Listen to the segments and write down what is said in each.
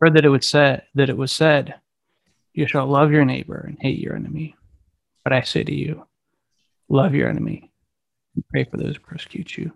Heard that it would said that it was said, "You shall love your neighbor and hate your enemy." But I say to you, love your enemy and pray for those who persecute you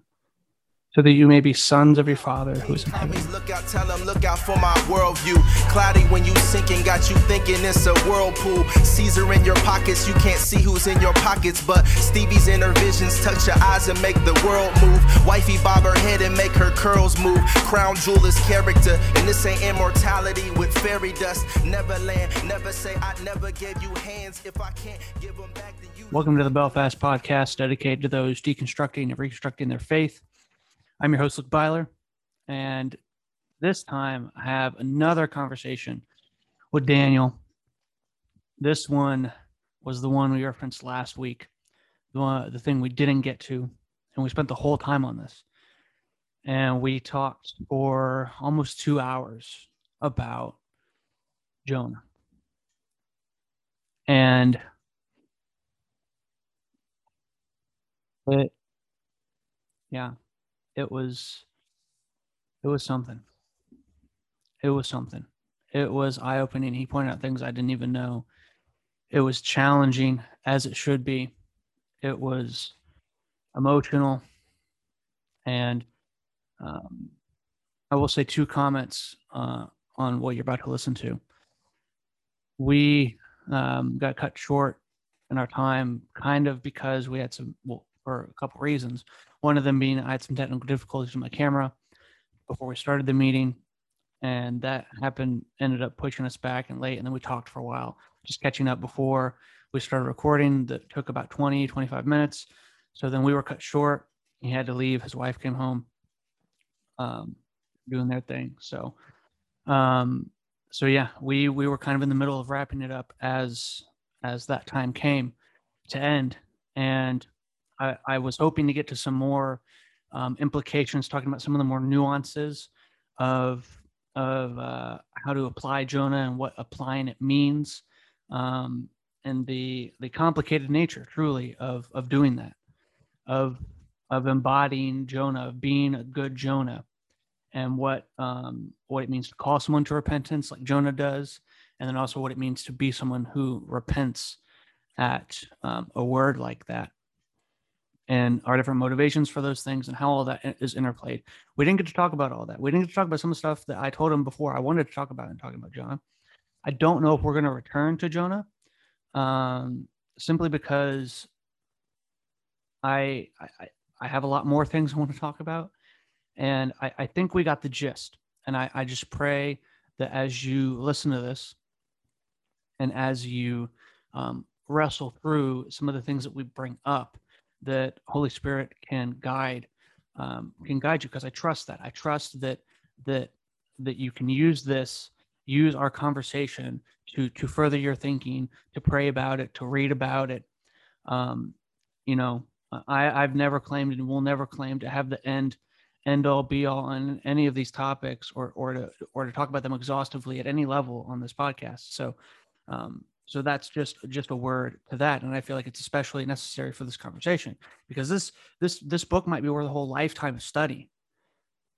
so that you may be sons of your Father who is in heaven. Look out, tell them, look out for my worldview. Cloudy when you sinking, got you thinking it's a whirlpool. Caesar in your pockets, you can't see who's in your pockets, but Stevie's inner visions touch your eyes and make the world move. Wifey bob her head and make her curls move. Crown jewel is character, and this ain't immortality with fairy dust. Neverland, never say I never gave you hands if I can't give them back to you. Welcome to the Belfast podcast dedicated to those deconstructing and reconstructing their faith. I'm your host, Luke Byler, and this time I have another conversation with Daniel. This one was the one we referenced last week, the, one, the thing we didn't get to, and we spent the whole time on this. And we talked for almost two hours about Jonah. And it, yeah, it was it was something. It was something. It was eye-opening. He pointed out things i didn't even know. It was challenging as it should be. It was emotional. And um, i will say two comments uh, on what you're about to listen to. We um, got cut short in our time kind of because we had some well, for a couple reasons one of them being I had some technical difficulties with my camera before we started the meeting. And that happened, ended up pushing us back and late. And then we talked for a while, just catching up before we started recording. That took about 20, 25 minutes. So then we were cut short. He had to leave. His wife came home um, doing their thing. So, um, so yeah, we we were kind of in the middle of wrapping it up as as that time came to end, and I, I was hoping to get to some more um, implications, talking about some of the more nuances of of uh, how to apply Jonah and what applying it means, um, and the the complicated nature, truly, of of doing that, of of embodying Jonah, of being a good Jonah, and what um, what it means to call someone to repentance, like Jonah does, and then also what it means to be someone who repents at um, a word like that and our different motivations for those things and how all that is interplayed. We didn't get to talk about all that. We didn't get to talk about some of the stuff that I told him before I wanted to talk about and talking about Jonah. I don't know if we're going to return to Jonah um, simply because I, I, I have a lot more things I want to talk about. And I, I think we got the gist. And I, I just pray that as you listen to this and as you um, wrestle through some of the things that we bring up, that Holy Spirit can guide um, can guide you because I trust that. I trust that that that you can use this, use our conversation to to further your thinking, to pray about it, to read about it. Um, you know, I I've never claimed and will never claim to have the end end all be all on any of these topics or or to or to talk about them exhaustively at any level on this podcast. So um, so that's just just a word to that, and I feel like it's especially necessary for this conversation because this this this book might be worth a whole lifetime of study,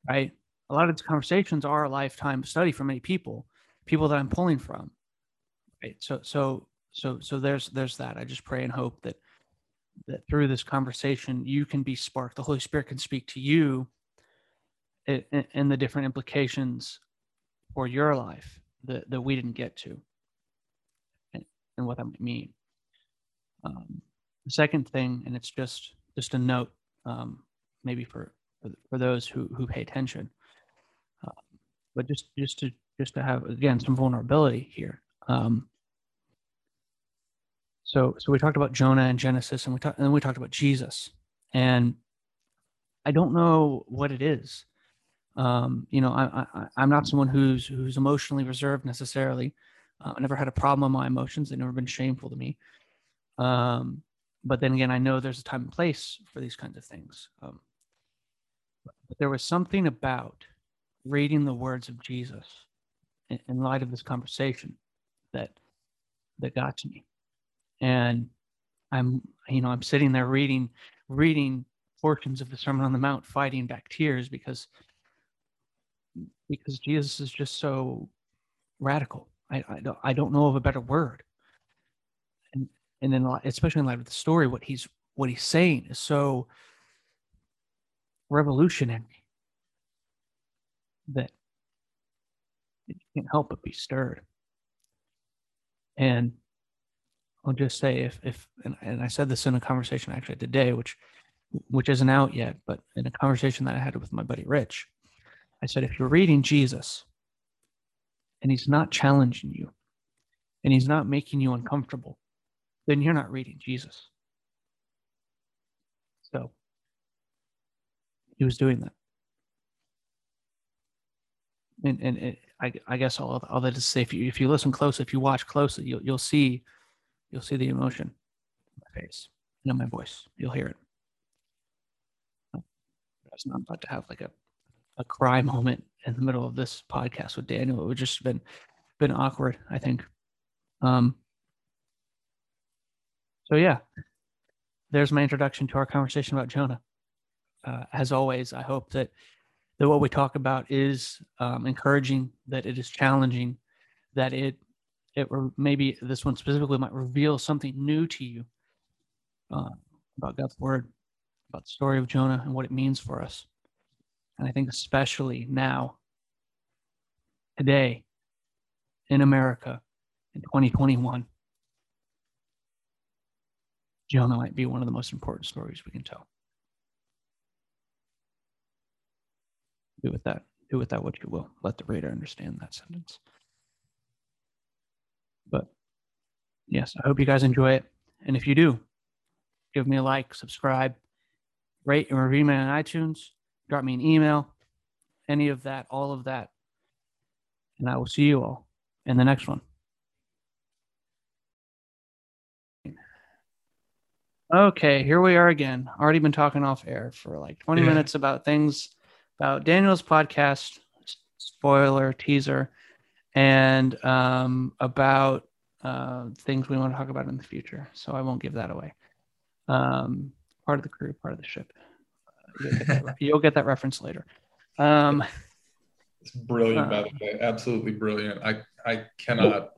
right? A lot of these conversations are a lifetime study for many people, people that I'm pulling from, right? So so so so there's there's that. I just pray and hope that that through this conversation you can be sparked. The Holy Spirit can speak to you in the different implications for your life that that we didn't get to and what that might mean. Um, the second thing, and it's just just a note, um, maybe for for those who who pay attention, uh, but just just to just to have again some vulnerability here. Um, so so we talked about Jonah and Genesis, and we talked and then we talked about Jesus, and I don't know what it is. Um, you know, I, I I'm not someone who's who's emotionally reserved necessarily. Uh, I never had a problem with my emotions. They've never been shameful to me. Um, but then again, I know there's a time and place for these kinds of things. Um, but there was something about reading the words of Jesus in, in light of this conversation that that got to me. And I'm, you know, I'm sitting there reading, reading portions of the Sermon on the Mount, fighting back tears because because Jesus is just so radical. I, I don't I don't know of a better word. And and then especially in light of the story, what he's what he's saying is so revolutionary that you can't help but be stirred. And I'll just say if if and, and I said this in a conversation actually today, which which isn't out yet, but in a conversation that I had with my buddy Rich, I said if you're reading Jesus and he's not challenging you and he's not making you uncomfortable, then you're not reading Jesus. So he was doing that. And, and it, I, I guess all, all that is to say, if you, if you listen close, if you watch closely, you'll, you'll see, you'll see the emotion in my face and in my voice. You'll hear it. I was not about to have like a, a cry moment in the middle of this podcast with Daniel. It would just have been, been awkward, I think. Um, so yeah, there's my introduction to our conversation about Jonah. Uh, as always, I hope that that what we talk about is um, encouraging, that it is challenging, that it it maybe this one specifically might reveal something new to you uh, about God's word, about the story of Jonah and what it means for us. And I think especially now, today, in America, in 2021, Jonah might be one of the most important stories we can tell. Do with that, do with that what you will. Let the reader understand that sentence. But yes, I hope you guys enjoy it. And if you do, give me a like, subscribe, rate and review me on iTunes, drop me an email, any of that, all of that. And I will see you all in the next one. Okay, here we are again. Already been talking off air for like 20 yeah. minutes about things about Daniel's podcast, spoiler teaser, and um, about uh, things we want to talk about in the future. So I won't give that away. Um, part of the crew, part of the ship. You'll, get that, you'll, get that, reference later. Um, it's brilliant, uh, by the way. Absolutely brilliant. I I cannot.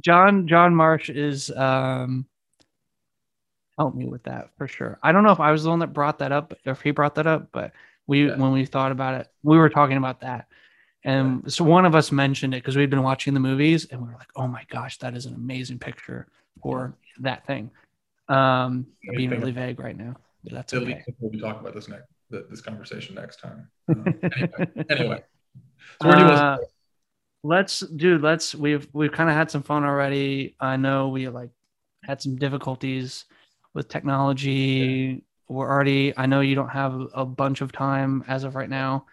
John John Marsh is um, help me with that for sure. I don't know if I was the one that brought that up, or if he brought that up, but we yeah. when we thought about it, we were talking about that. And yeah. so one of us mentioned it because we'd been watching the movies and we were like, oh my gosh, that is an amazing picture for that thing. Um, I'm being really vague right now, but that's okay. We'll talk about this next this conversation next time. Um, anyway, anyway. So uh, let's dude, let's we've we've kind of had some fun already. I know we like had some difficulties with technology we're already i know you don't have a bunch of time as of right now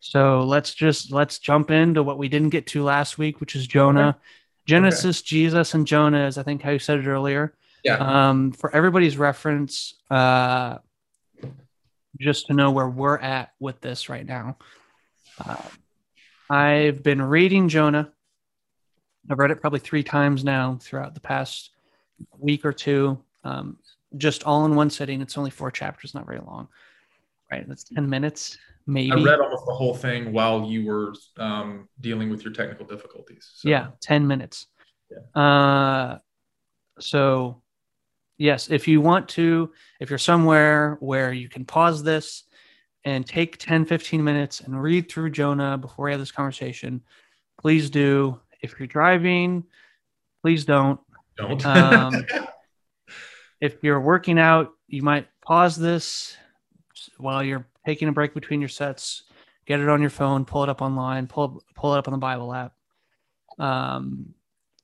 so let's just let's jump into what we didn't get to last week which is jonah okay. genesis okay. jesus and jonah is i think how you said it earlier yeah um for everybody's reference uh just to know where we're at with this right now uh, i've been reading jonah i've read it probably three times now throughout the past week or two um, just all in one sitting. It's only four chapters, not very long. Right. That's 10 minutes, maybe. I read almost the whole thing while you were um, dealing with your technical difficulties. So. Yeah, 10 minutes. Yeah. Uh, so, yes, if you want to, if you're somewhere where you can pause this and take 10, 15 minutes and read through Jonah before we have this conversation, please do. If you're driving, please don't. Don't. Um, if you're working out, you might pause this while you're taking a break between your sets. Get it on your phone, pull it up online, pull pull it up on the Bible app. Um,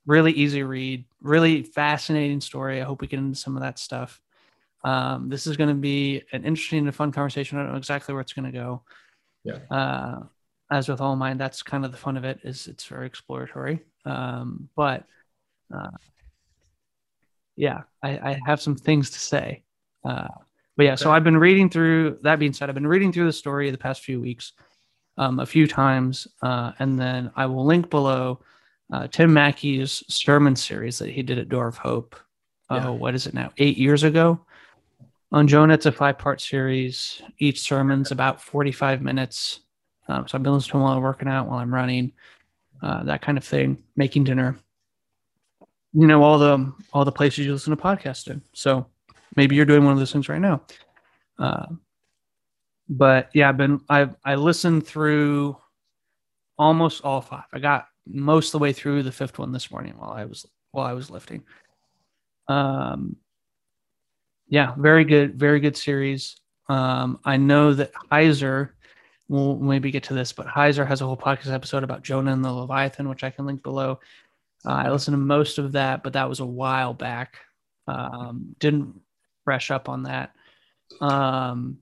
really easy read, really fascinating story. I hope we get into some of that stuff. Um, this is going to be an interesting and fun conversation. I don't know exactly where it's going to go. Yeah. Uh, as with all mine, that's kind of the fun of it. Is it's very exploratory. Um, but uh, yeah, I, I have some things to say. Uh, but yeah, so I've been reading through. That being said, I've been reading through the story the past few weeks, um, a few times, uh, and then I will link below uh, Tim Mackie's sermon series that he did at Door of Hope. Oh, yeah. what is it now? Eight years ago on Jonah. It's a five-part series. Each sermon's about forty-five minutes. Um, so I've been listening to them while I'm working out, while I'm running. uh, that kind of thing, making dinner. You know, all the all the places you listen to podcasts in. So maybe you're doing one of those things right now. Uh, but yeah, I've been I I listened through almost all five. I got most of the way through the fifth one this morning while I was while I was lifting. Um, yeah, very good, very good series. Um, I know that Heiser, we'll maybe get to this, but Heiser has a whole podcast episode about Jonah and the Leviathan, which I can link below. Uh, I listened to most of that, but that was a while back. Um, didn't fresh up on that. Um,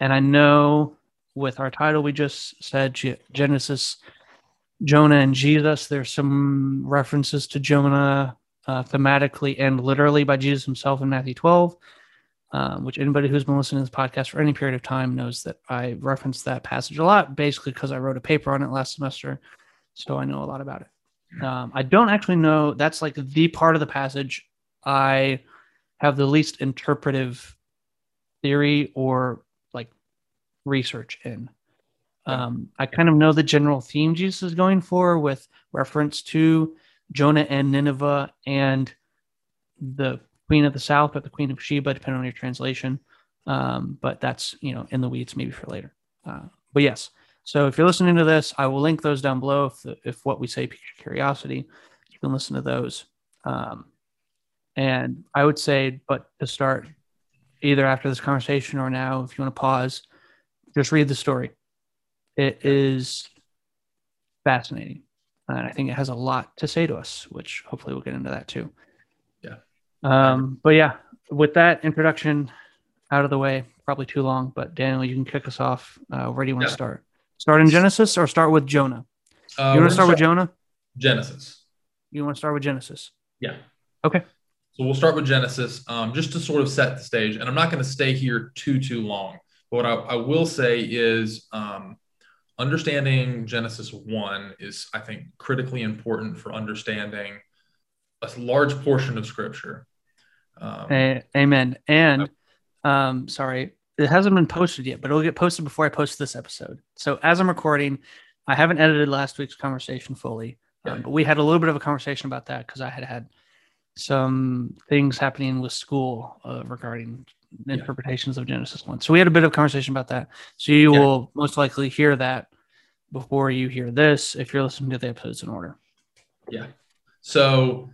and I know with our title we just said Genesis, Jonah and Jesus. There's some references to Jonah uh, thematically and literally by Jesus himself in Matthew 12, um, which anybody who's been listening to this podcast for any period of time knows that I reference that passage a lot, basically because I wrote a paper on it last semester. So I know a lot about it. Um, I don't actually know. That's like the part of the passage I have the least interpretive theory or like research in. Um, I kind of know the general theme Jesus is going for with reference to Jonah and Nineveh and the Queen of the South, but the Queen of Sheba, depending on your translation. Um, but that's you know in the weeds, maybe for later. Uh, but yes, so if you're listening to this, I will link those down below. If the, if what we say piques your curiosity, you can listen to those. Um, and I would say, but to start, either after this conversation or now, if you want to pause, just read the story. It is fascinating. And I think it has a lot to say to us, which hopefully we'll get into that too. Yeah. Um, but yeah, with that introduction out of the way, probably too long, but Daniel, you can kick us off. Uh, where do you want yeah. to start? Start in Genesis or start with Jonah? Uh, you want to start with Jonah? Genesis. You want to start with Genesis? Yeah. Okay. So we'll start with Genesis, um, just to sort of set the stage. And I'm not going to stay here too too long. But what I, I will say is, um, understanding Genesis 1 is, I think, critically important for understanding a large portion of scripture. Um, amen. And um, sorry, it hasn't been posted yet, but it'll get posted before I post this episode. So as I'm recording, I haven't edited last week's conversation fully, um, yeah. but we had a little bit of a conversation about that because I had had some things happening with school uh, regarding interpretations yeah. of Genesis 1. So we had a bit of conversation about that. So you yeah. will most likely hear that before you hear this if you're listening to the episodes in order. Yeah. So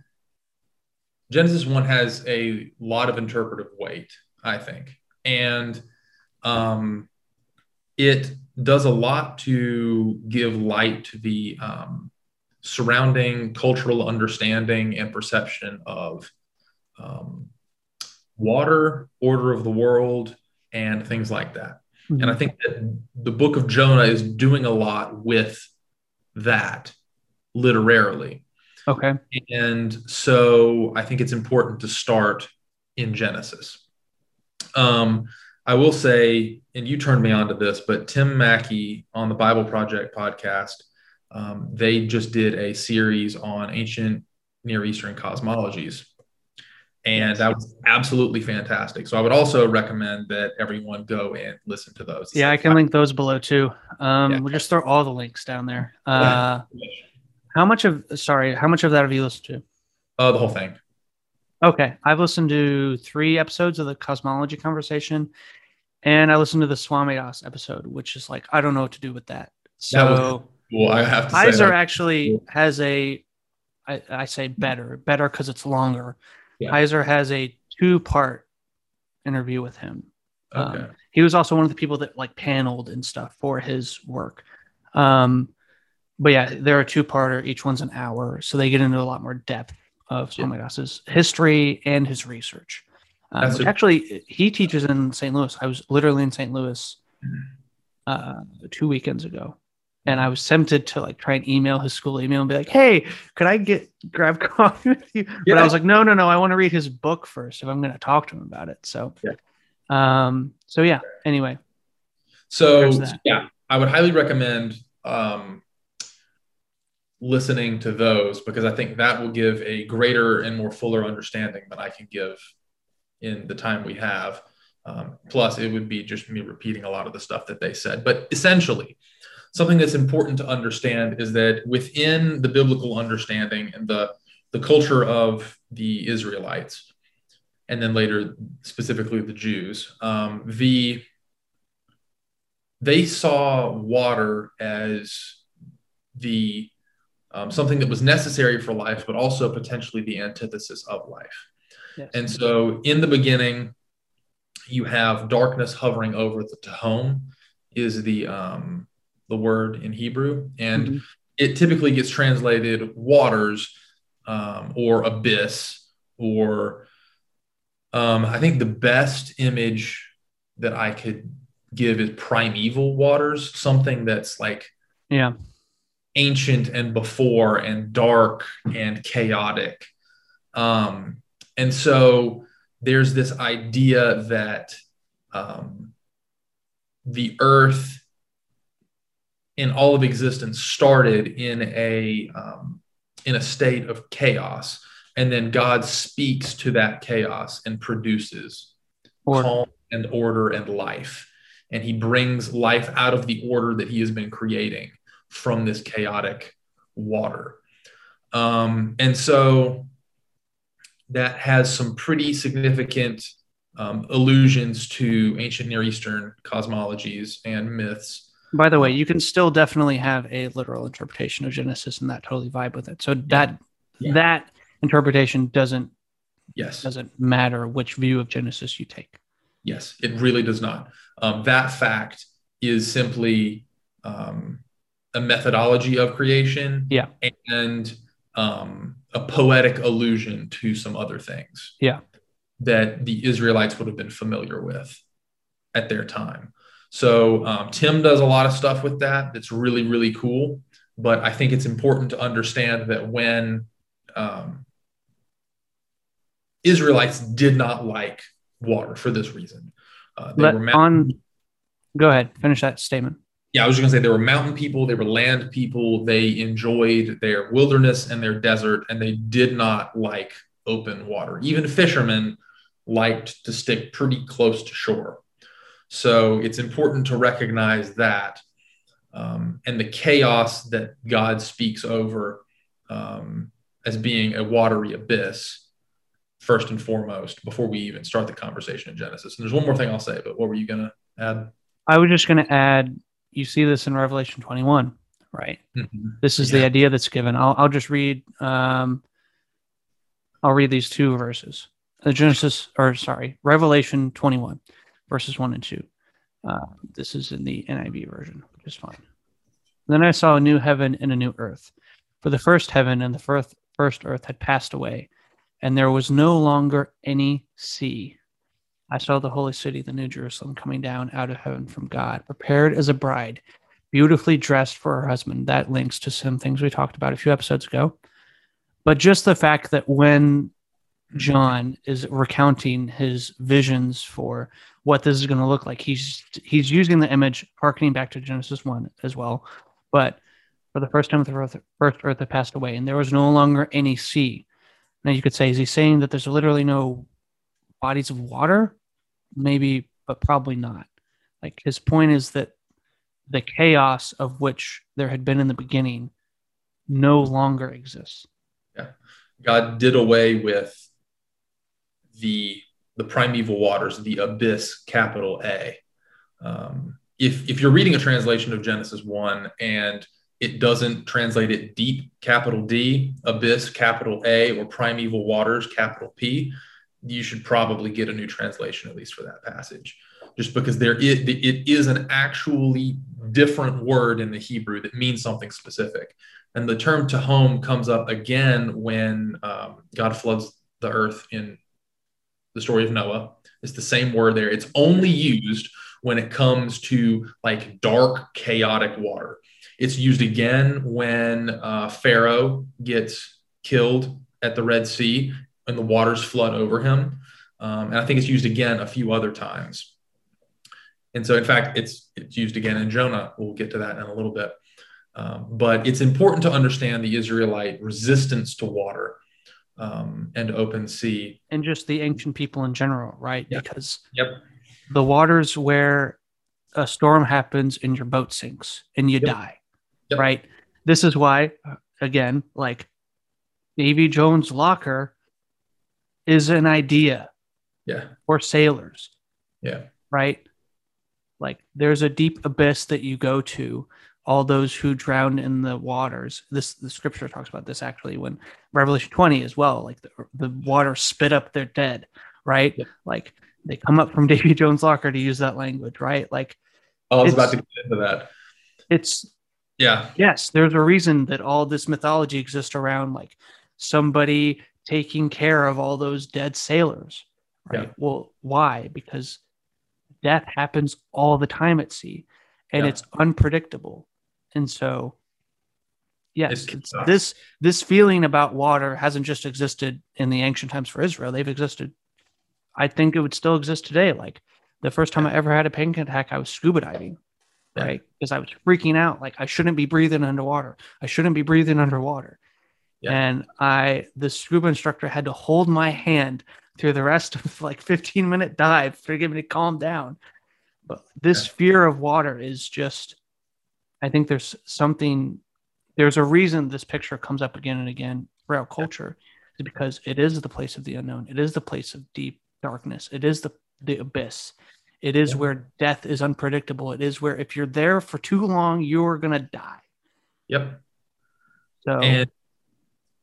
Genesis 1 has a lot of interpretive weight, I think. And um, it does a lot to give light to the um, surrounding cultural understanding and perception of um, water, order of the world, and things like that. Mm-hmm. And I think that the book of Jonah is doing a lot with that literarily. Okay. And so I think it's important to start in Genesis. Um, I will say, and you turned me on to this, but Tim Mackie on the Bible Project podcast, um, they just did a series on ancient Near Eastern cosmologies and that was absolutely fantastic. So I would also recommend that everyone go and listen to those. Yeah, I can link those below too. Um, yeah. We'll just throw all the links down there. Uh, how much of sorry, how much of that have you listened to? Uh, the whole thing. Okay, I've listened to three episodes of the cosmology conversation, and I listened to the Swamidass episode, which is like I don't know what to do with that. So, well, I have to. Heiser actually has a, I, I say better, better because it's longer yeah. Heiser has a two part interview with him. Um, okay. Um, he was also one of the people that like paneled and stuff for his work. Um, but yeah, they're a two parter. Each one's an hour, so they get into a lot more depth of Swamidass's history and his research. Um, a- actually, he teaches in St. Louis. I was literally in St. Louis mm-hmm. uh, two weekends ago and I was tempted to like try and email his school email and be like, "Hey, could I get grab coffee with you?" Yeah. But I was like, "No, no, no! I want to read his book first if I'm going to talk to him about it." So, yeah. um, so yeah. Anyway, so yeah, I would highly recommend um, listening to those because I think that will give a greater and more fuller understanding than I can give in the time we have. Um, plus, it would be just me repeating a lot of the stuff that they said, but essentially something that's important to understand is that within the biblical understanding and the the culture of the Israelites, and then later specifically the Jews, um, the they saw water as the um, something that was necessary for life, but also potentially the antithesis of life. Yes. And so, in the beginning, you have darkness hovering over the Tehom, is the um, the word in Hebrew, and mm-hmm. it typically gets translated waters um, or abyss, or um, I think the best image that I could give is primeval waters, something that's like yeah ancient and before and dark and chaotic. Um, and so there's this idea that um, the earth in all of existence started in a um, in a state of chaos and then god speaks to that chaos and produces order. calm and order and life and he brings life out of the order that he has been creating from this chaotic water. Um, and so that has some pretty significant um, allusions to ancient Near Eastern cosmologies and myths. By the way, you can still definitely have a literal interpretation of Genesis and that totally vibe with it. So that yeah. that interpretation doesn't yes doesn't matter which view of Genesis you take. Yes, it really does not. Um, that fact is simply um, a methodology of creation yeah and um, a poetic allusion to some other things yeah that the israelites would have been familiar with at their time so um, tim does a lot of stuff with that that's really really cool but i think it's important to understand that when um, israelites did not like water for this reason uh, they Let, were on go ahead finish that statement yeah, I was just gonna say they were mountain people, they were land people, they enjoyed their wilderness and their desert, and they did not like open water. Even fishermen liked to stick pretty close to shore. So it's important to recognize that um, and the chaos that God speaks over um, as being a watery abyss, first and foremost, before we even start the conversation in Genesis. And there's one more thing I'll say, but what were you going to add? I was just going to add you see this in Revelation 21, right? Mm-hmm. This is yeah. the idea that's given. I'll, I'll just read, um, I'll read these two verses. The Genesis, or sorry, Revelation 21, verses 1 and 2. Uh, this is in the NIV version, which is fine. Then I saw a new heaven and a new earth. For the first heaven and the first, first earth had passed away, and there was no longer any sea. I saw the holy city, the New Jerusalem, coming down out of heaven from God, prepared as a bride, beautifully dressed for her husband. That links to some things we talked about a few episodes ago. But just the fact that when Mm-hmm. John is recounting his visions for what this is going to look like, he's he's using the image, harkening back to Genesis one as well. But for the first time, the earth, first earth had passed away, and there was no longer any sea. Now you could say, is he saying that there's literally no bodies of water? Maybe, but probably not. Like his point is that the chaos of which there had been in the beginning no longer exists. Yeah. God did away with the the primeval waters, the abyss, capital A. Um, if if you're reading a translation of Genesis one and it doesn't translate it deep, capital D, abyss, capital A, or primeval waters, capital P, you should probably get a new translation, at least for that passage, just because there is, it is an actually different word in the Hebrew that means something specific. And the term Tehom comes up again when um, God floods the earth in the story of Noah. It's the same word there. It's only used when it comes to like dark, chaotic water. It's used again when uh, Pharaoh gets killed at the Red Sea and the waters flood over him. Um, and I think it's used again a few other times. And so, in fact, it's it's used again in Jonah. We'll get to that in a little bit. Um, but it's important to understand the Israelite resistance to water um, and open sea, and just the ancient people in general, right? Yep. Because yep. the waters where a storm happens and your boat sinks and you Yep. die, Yep. right? This is why, uh, again, like Davy Jones' locker is an idea Yeah. for sailors, Yeah. right? Like there's a deep abyss that you go to. All those who drowned in the waters. This the scripture talks about this actually when Revelation 20 as well. Like the, the water spit up their dead, right? Like they come up from Davy Jones' locker to use that language, right? Like I was about to get into that. it's Yeah. yes, there's a reason that all this mythology exists around like somebody taking care of all those dead sailors, right? Yeah. Well, why? Because death happens all the time at sea and Yeah. it's unpredictable. And so yes, this this feeling about water hasn't just existed in the ancient times for Israel. They've existed I think it would still exist today. Like the first time I ever had a panic attack, I was scuba diving right? Because I was freaking out. Like I shouldn't be breathing underwater. I shouldn't be breathing underwater. Yeah. And I, the scuba instructor had to hold my hand through the rest of like 15 minute dive to get me to calm down. But this Yeah. fear of water is just, I think there's something, there's a reason this picture comes up again and again throughout culture is because it is the place of the unknown. It is the place of deep darkness. It is the, the abyss. It is Yeah. where death is unpredictable. It is where if you're there for too long, you're gonna die. Yep. So And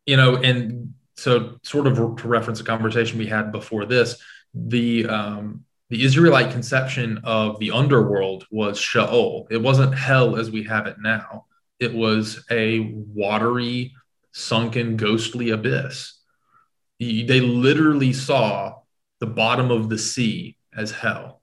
you know, and so sort of to reference a conversation we had before this, the um, the Israelite conception of the underworld was Sheol. It wasn't hell as we have it now. It was a watery, sunken, ghostly abyss. They literally saw the bottom of the sea as hell.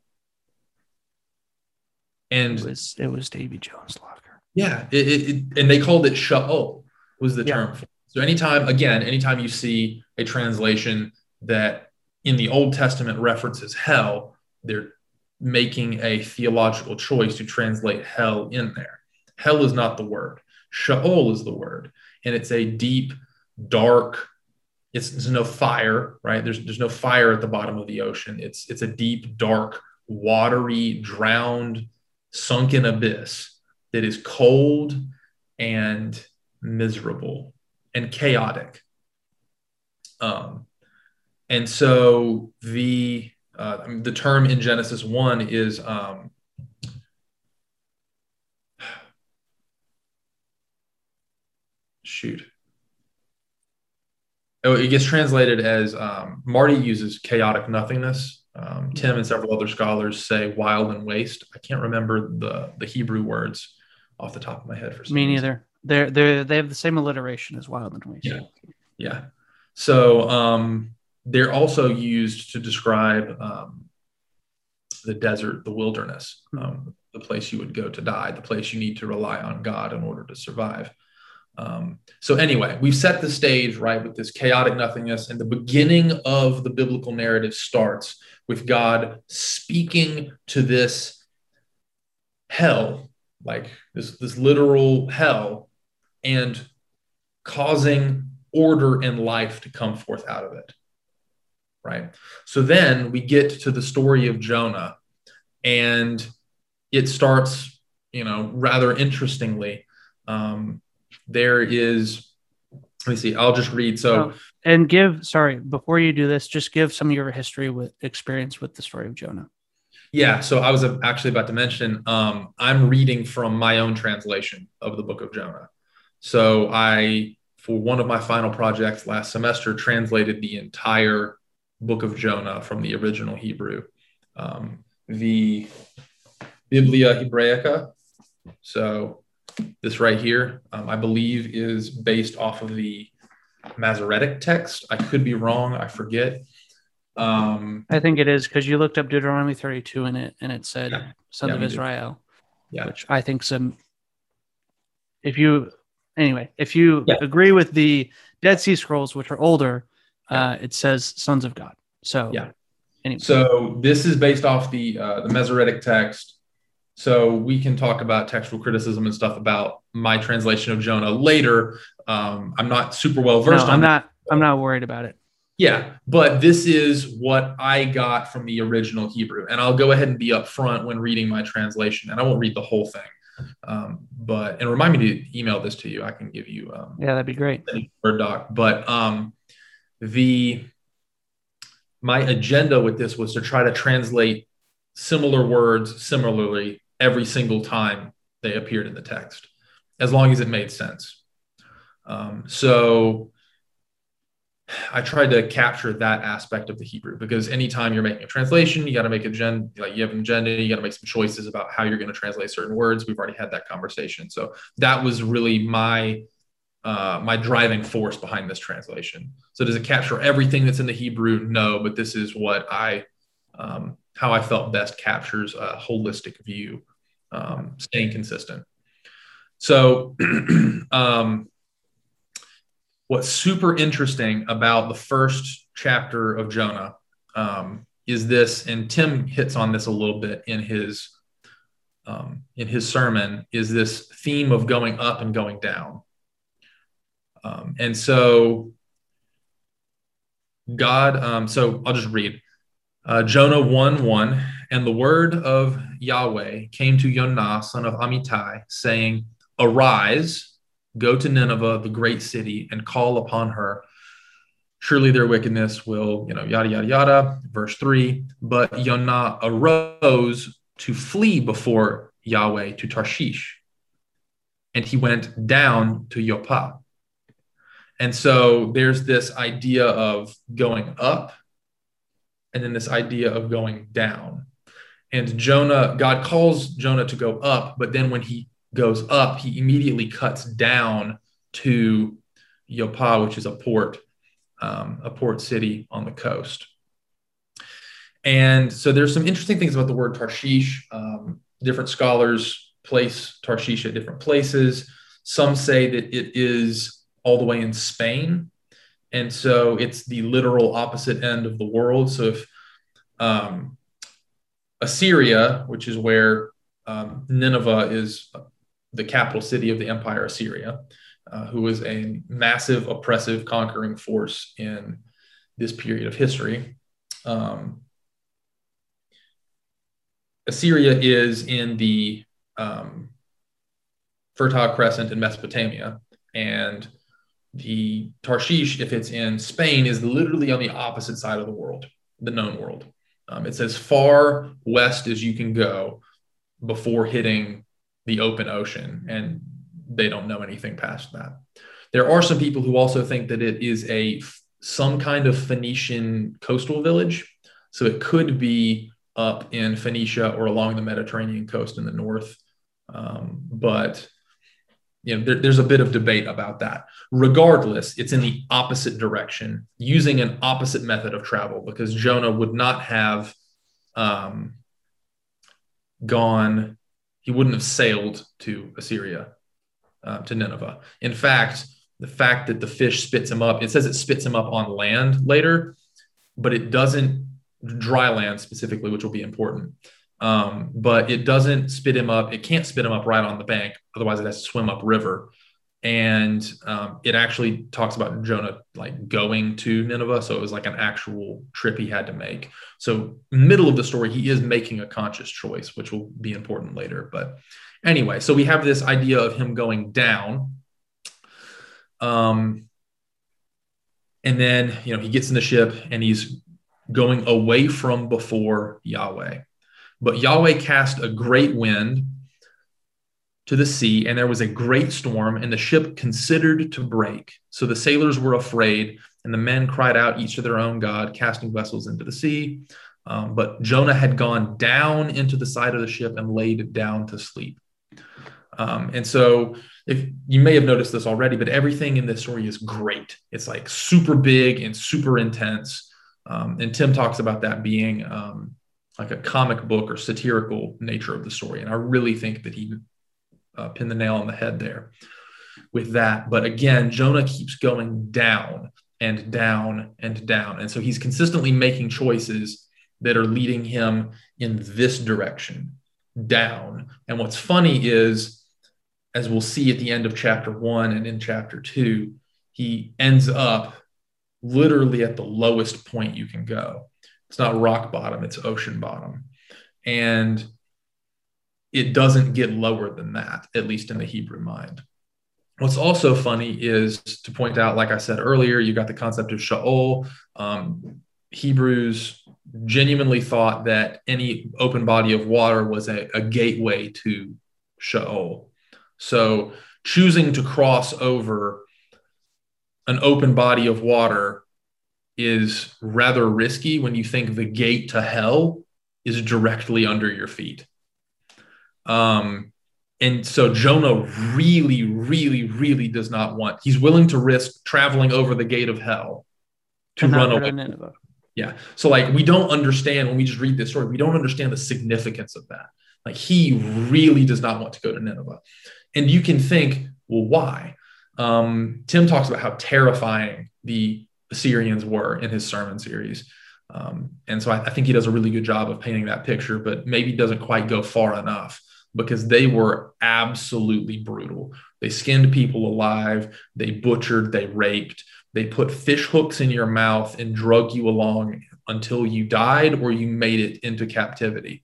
And it was it was Davy Jones' locker. yeah, it, it, and they called it Sha'ol was the Yeah. term. So anytime, again, anytime you see a translation that in the Old Testament references hell, they're making a theological choice to translate hell in there. Hell is not the word. Sheol is the word, and it's a deep, dark. It's there's no fire, right? There's there's no fire at the bottom of the ocean. It's it's a deep, dark, watery, drowned, sunken abyss that is cold and miserable and chaotic. Um, and so the uh, I mean, the term in Genesis one is um, shoot. Oh, it gets translated as um, Marty uses chaotic nothingness. Um, Tim and several other scholars say wild and waste. I can't remember the the Hebrew words off the top of my head for some Me reason. neither. They're they they have the same alliteration as Wild and Waste. Yeah. Yeah. So um, they're also used to describe um, the desert, the wilderness, um, the place you would go to die, the place you need to rely on God in order to survive. Um, so, anyway, we've set the stage, right, with this chaotic nothingness, and the beginning of the biblical narrative starts with God speaking to this hell, like this, this literal hell, and causing order and life to come forth out of it. Right. So then we get to the story of Jonah, and it starts, you know, rather interestingly. Um, there is, let me see, I'll just read. So, Oh, and give sorry before you do this, just give some of your history with experience with the story of Jonah. yeah, so I was actually about to mention, um, I'm reading from my own translation of the book of Jonah. So I, for one of my final projects last semester, translated the entire book of Jonah from the original Hebrew, um, the Biblia Hebraica. So this right here, um, I believe, is based off of the Masoretic text. I could be wrong. I forget. Um, I think it is because you looked up Deuteronomy 32 in it and it said Yeah. son Yeah, of. Israel. Yeah. Which I think some if you anyway, if you agree with the Dead Sea Scrolls, which are older. Uh, it says sons of God. So Yeah. anyway. So this is based off the uh, the Masoretic text. So we can talk about textual criticism and stuff about my translation of Jonah later. Um, I'm not super well versed on I'm that. not I'm not worried about it. Yeah, but this is what I got from the original Hebrew. And I'll go ahead and be upfront when reading my translation, and I won't read the whole thing. Um, but and remind me to email this to you. I can give you um, yeah, that'd be great. Word doc. But um, the my agenda with this was to try to translate similar words similarly every single time they appeared in the text, as long as it made sense. Um, so I tried to capture that aspect of the Hebrew because anytime you're making a translation, you got to make a gen, like you have an agenda, you got to make some choices about how you're going to translate certain words. We've already had that conversation. So that was really my uh, my driving force behind this translation. So does it capture everything that's in the Hebrew? No, but this is what I um, how I felt best captures a holistic view, um, staying consistent. So um, what's super interesting about the first chapter of Jonah um, is this, and Tim hits on this a little bit in his um, in his sermon, is this theme of going up and going down. Um, and so God, um, so I'll just read uh, Jonah 1 1. And the word of Yahweh came to Yonah, son of Amittai, saying, Arise Go to Nineveh, the great city, and call upon her. Surely their wickedness will, you know, yada, yada, yada. Verse three. But Yonah arose to flee before Yahweh to Tarshish, and he went down to Joppa. And so there's this idea of going up, and then this idea of going down. And Jonah, God calls Jonah to go up, but then when he goes up, he immediately cuts down to Joppa, which is a port, um, a port city on the coast. And so there's some interesting things about the word Tarshish. Um, different scholars place Tarshish at different places. Some say that it is all the way in Spain. And so it's the literal opposite end of the world. So if um, Assyria, which is where um, Nineveh is the capital city of the empire Assyria, uh, who was a massive, oppressive, conquering force in this period of history. Um, Assyria is in the um, Fertile Crescent in Mesopotamia, and the Tarshish, if it's in Spain, is literally on the opposite side of the world, the known world. Um, it's as far west as you can go before hitting the open ocean and they don't know anything past that. There are some people who also think that it is a some kind of Phoenician coastal village. So it could be up in Phoenicia or along the Mediterranean coast in the north. Um, but you know, there, there's a bit of debate about that. Regardless, it's in the opposite direction, using an opposite method of travel, because Jonah would not have um, gone he wouldn't have sailed to Assyria, uh, to Nineveh. In fact, the fact that the fish spits him up, it says it spits him up on land later, but it doesn't dry land specifically, which will be important. Um, but it doesn't spit him up. It can't spit him up right on the bank. Otherwise, it has to swim up river and um, it actually talks about Jonah like going to Nineveh. So it was like an actual trip he had to make. So middle of the story, he is making a conscious choice, which will be important later. But anyway, so we have this idea of him going down. Um, and then you know he gets in the ship and he's going away from before Yahweh. But Yahweh cast a great wind to the sea, and there was a great storm, and the ship considered to break. So the sailors were afraid, and the men cried out each to their own God, casting vessels into the sea. Um, but Jonah had gone down into the side of the ship and laid down to sleep. Um, and so, if you may have noticed this already, but everything in this story is great. It's like super big and super intense. Um, and Tim talks about that being um, like a comic book or satirical nature of the story. And I really think that he uh, pin the nail on the head there with that. But again, Jonah keeps going down and down and down. And so he's consistently making choices that are leading him in this direction, down. And what's funny is, as we'll see at the end of chapter one and in chapter two, he ends up literally at the lowest point you can go. It's not rock bottom, it's ocean bottom. And it doesn't get lower than that, at least in the Hebrew mind. What's also funny is to point out, like I said earlier, you got the concept of Sheol. Um, Hebrews genuinely thought that any open body of water was a, a gateway to Sheol. So choosing to cross over an open body of water is rather risky when you think the gate to hell is directly under your feet. Um, and so Jonah really, really, really does not want. He's willing to risk traveling over the gate of hell to run away. Nineveh. Yeah. So like we don't understand when we just read this story, we don't understand the significance of that. Like he really does not want to go to Nineveh. And you can think, well, why? Um, Tim talks about how terrifying the Assyrians were in his sermon series. Um, and so I, I, think he does a really good job of painting that picture, but maybe doesn't quite go far enough because they were absolutely brutal. They skinned people alive, they butchered, they raped, they put fish hooks in your mouth and drug you along until you died or you made it into captivity.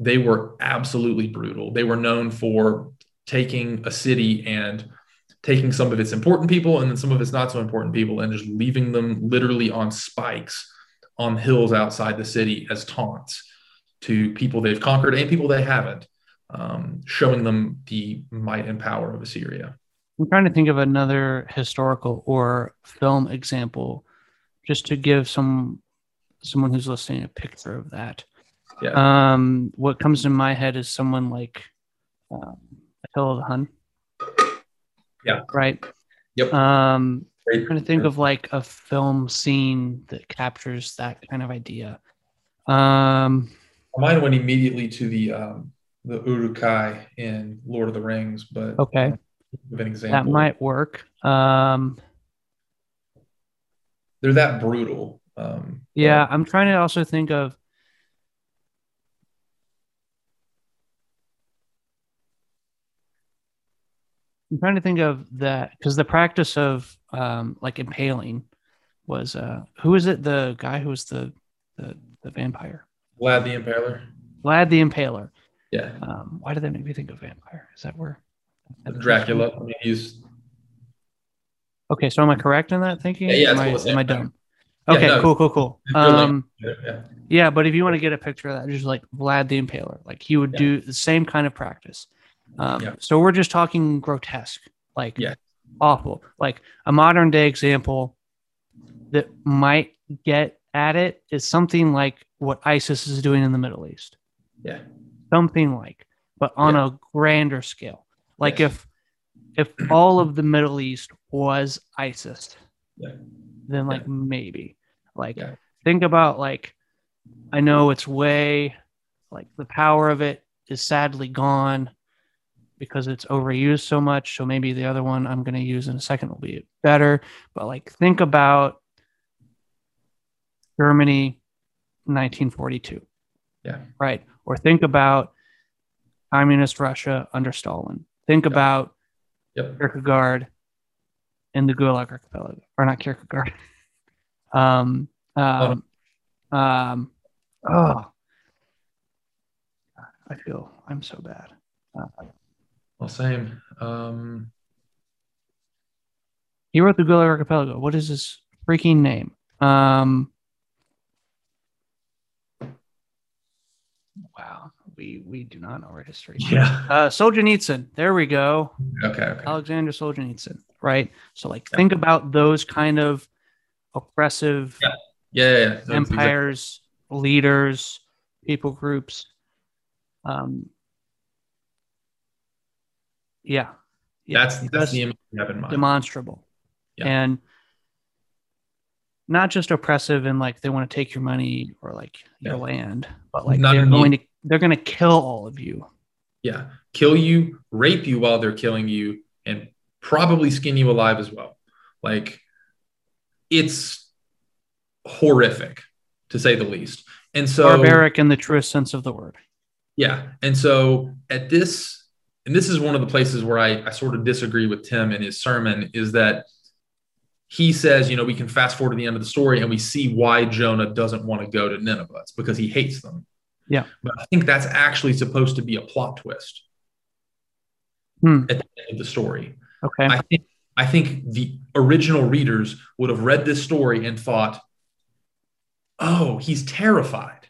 They were absolutely brutal. They were known for taking a city and taking some of its important people and then some of its not so important people and just leaving them literally on spikes on hills outside the city as taunts to people they've conquered and people they haven't um, showing them the might and power of Assyria. I'm trying to think of another historical or film example, just to give some someone who's listening a picture of that. Yeah. Um, what comes to my head is someone like um, Attila the Hun. Yeah. Right. Yep. Um, I'm trying to think of like a film scene that captures that kind of idea. Um, mine went immediately to the um, the Uruk-hai in Lord of the Rings, but okay, an example that might work. Um, they're that brutal. Um, yeah, but... I'm trying to also think of. I'm trying to think of that because the practice of um, like impaling was uh, who is it? The guy who was the the, the vampire. Vlad the Impaler. Vlad the Impaler. Yeah. Um, why did that make me think of vampire? Is that where? Dracula. I mean, he's. Okay, so am I correct in that thinking? Yeah, yeah. Am, I, am I dumb? Okay, yeah, no, cool, cool, cool. Um, yeah. yeah, but if you want to get a picture of that, just like Vlad the Impaler, like he would do the same kind of practice. Um, yeah. So we're just talking grotesque, like yeah. awful. Like a modern day example that might get at it is something like what ISIS is doing in the Middle East. Yeah something like, but on yeah. a grander scale. Like yes. if if all of the Middle East was ISIS, yeah. then like yeah. maybe. Like think about like I know it's way like the power of it is sadly gone because it's overused so much. So maybe the other one I'm going to use in a second will be better. But like think about Germany 1942. Yeah. Right. Or think about communist Russia under Stalin. Think yep. about yep. Kierkegaard in the Gulag Archipelago, or not Kierkegaard. um, um, oh. um, oh, I feel I'm so bad. Uh, well, same. Um, he wrote the Gulag Archipelago. What is his freaking name? Um, Wow, we we do not know our history. Yeah, uh, Solzhenitsyn. There we go. Okay, okay. Alexander Solzhenitsyn. Right. So like, yeah. think about those kind of oppressive, yeah, yeah, yeah, yeah. empires, exactly. leaders, people groups. Um. Yeah. yeah. That's that's the image you have in mind. Demonstrable. Yeah. And not just oppressive and like they want to take your money or like your yeah. land, but like not they're going to they're going to kill all of you. Yeah, kill you, rape you while they're killing you, and probably skin you alive as well. Like it's horrific to say the least. And so barbaric in the truest sense of the word. Yeah. And so at this, and this is one of the places where I, I sort of disagree with Tim in his sermon, is that he says, you know, we can fast forward to the end of the story and we see why Jonah doesn't want to go to Nineveh. It's because he hates them. Yeah. But I think that's actually supposed to be a plot twist Hmm. at the end of the story. Okay. I think I think the original readers would have read this story and thought, "Oh, he's terrified.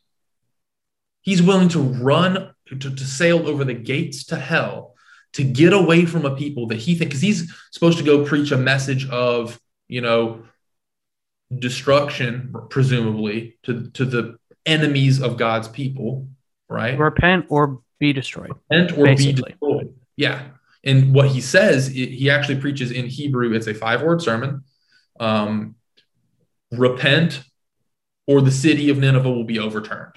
He's willing to run to, to sail over the gates to hell to get away from a people that he thinks because he's supposed to go preach a message of you know destruction, presumably to to the enemies of God's people, right? Repent or be destroyed. repent or be destroyed. Yeah. And what he says, he actually preaches in Hebrew. It's a five word sermon. Um, repent or the city of Nineveh will be overturned.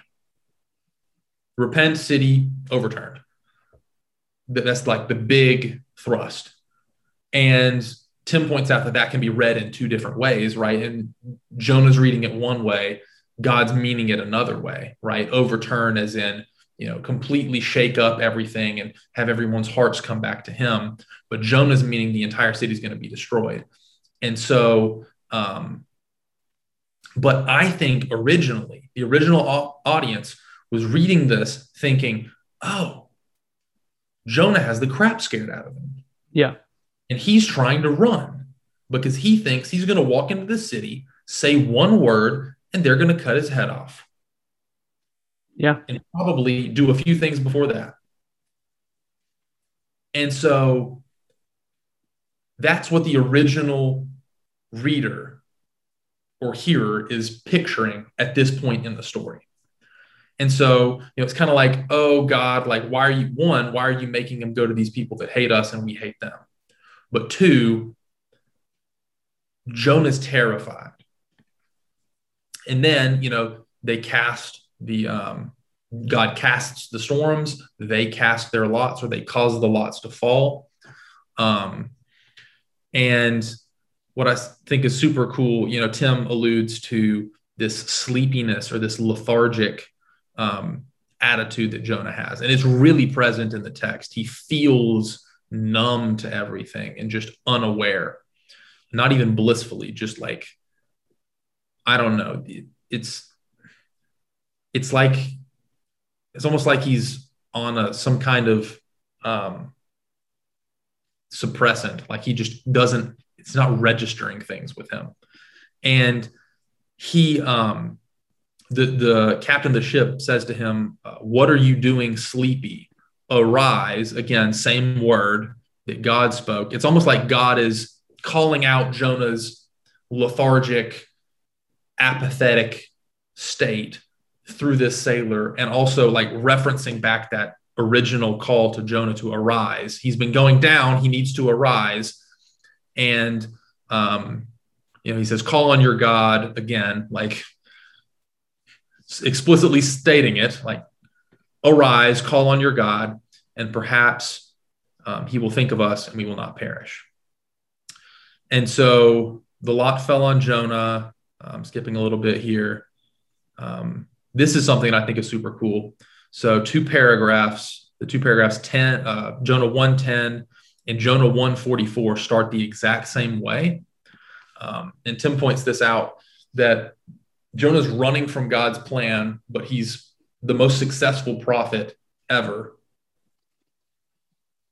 Repent, city overturned. That's like the big thrust. And Tim points out that that can be read in two different ways, right? And Jonah's reading it one way, God's meaning it another way, right? Overturn as in, you know, completely shake up everything and have everyone's hearts come back to him. But Jonah's meaning the entire city is going to be destroyed. And so, um, but I think originally, the original audience was reading this thinking, oh, Jonah has the crap scared out of him. Yeah. And he's trying to run because he thinks he's going to walk into the city, say one word, and they're going to cut his head off Yeah. and probably do a few things before that. And so that's what the original reader or hearer is picturing at this point in the story. And so, you know, it's kind of like, oh God, like, why are you, one, why are you making them go to these people that hate us and we hate them? But two, Jonah's terrified. And then, you know, they cast the, um, God casts the storms, they cast their lots or they cause the lots to fall. Um, and what I think is super cool, you know, Tim alludes to this sleepiness or this lethargic um, attitude that Jonah has. And it's really present in the text. He feels numb to everything and just unaware, not even blissfully, just like, I don't know. It's, it's like, it's almost like he's on a, some kind of um, suppressant. Like he just doesn't, it's not registering things with him. And he, um, the, the captain of the ship says to him, uh, What are you doing, sleepy? Arise. Again, same word that God spoke. It's almost like God is calling out Jonah's lethargic, apathetic state through this sailor and also like referencing back that original call to Jonah to arise. He's been going down, he needs to arise. And um, you know, he says, call on your God again, like explicitly stating it, like arise, call on your God, and perhaps um, he will think of us and we will not perish. And so the lot fell on Jonah. I'm skipping a little bit here. Um, this is something I think is super cool. So two paragraphs, the two paragraphs 10, uh, Jonah 110 and Jonah 144 start the exact same way. Um, and Tim points this out that Jonah's running from God's plan, but he's the most successful prophet ever.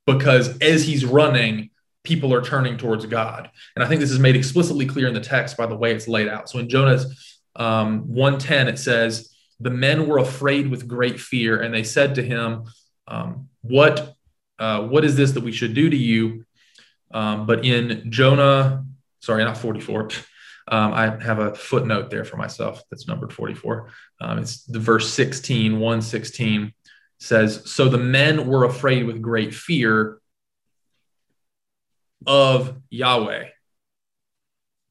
Because as he's running, people are turning towards God. And I think this is made explicitly clear in the text by the way it's laid out. So in Jonah's um, 110, it says, The men were afraid with great fear, and they said to him, um, What uh, what is this that we should do to you? Um, but in Jonah, sorry, not 44. Um, I have a footnote there for myself that's numbered 44. Um, it's the verse 16, 116 says, So the men were afraid with great fear of Yahweh.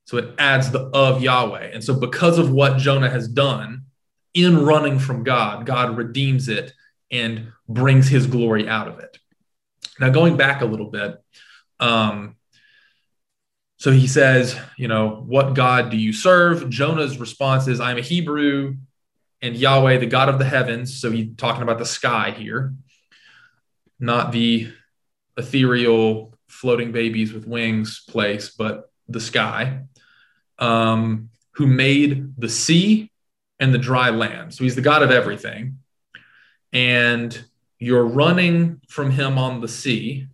So it adds the of Yahweh. And so because of what Jonah has done in running from God, God redeems it and brings his glory out of it. Now, going back a little bit, um, so he says, you know, what God do you serve? Jonah's response is, I'm a Hebrew and Yahweh, the God of the heavens. So he's talking about the sky here, not the ethereal floating babies with wings place, but the sky. um, who made the sea and the dry land. So he's the God of everything. And you're running from him on the sea.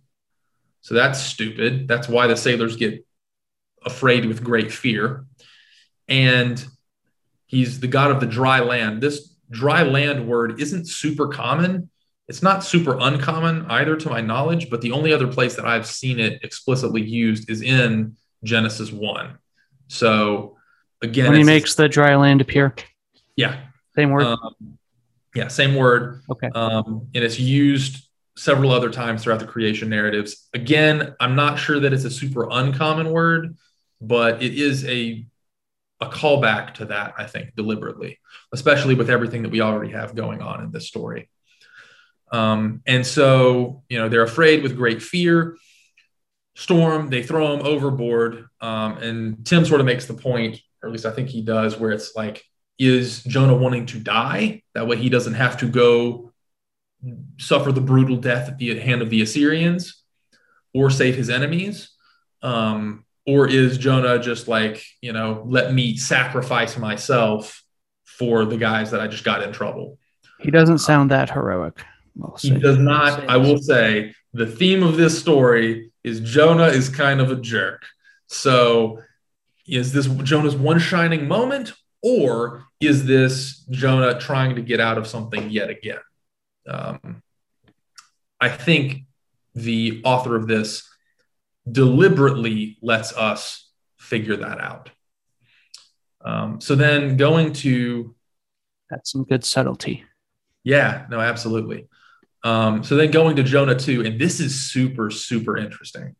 So that's stupid. That's why the sailors get afraid with great fear. And he's the God of the dry land. This dry land word isn't super common. It's not super uncommon either, to my knowledge, but the only other place that I've seen it explicitly used is in Genesis 1. So again, when he makes the dry land appear. Yeah. Same word. Um, yeah, same word. Okay. Um, and it's used several other times throughout the creation narratives. Again, I'm not sure that it's a super uncommon word, but it is a a callback to that, I think, deliberately, especially with everything that we already have going on in this story. Um, and so, you know, they're afraid with great fear. Storm, they throw him overboard. Um, and Tim sort of makes the point, or at least I think he does, where it's like, is Jonah wanting to die? That way he doesn't have to go suffer the brutal death at the hand of the Assyrians or save his enemies? Um, or is Jonah just like, you know, let me sacrifice myself for the guys that I just got in trouble? He doesn't sound that heroic. he does not. I will say the theme of this story is Jonah is kind of a jerk. So is this Jonah's one shining moment, or is this Jonah trying to get out of something yet again? Um, I think the author of this deliberately lets us figure that out. Um, so then going to that's some good subtlety. Yeah, no, absolutely. Um, so then going to Jonah 2, and this is super, super interesting.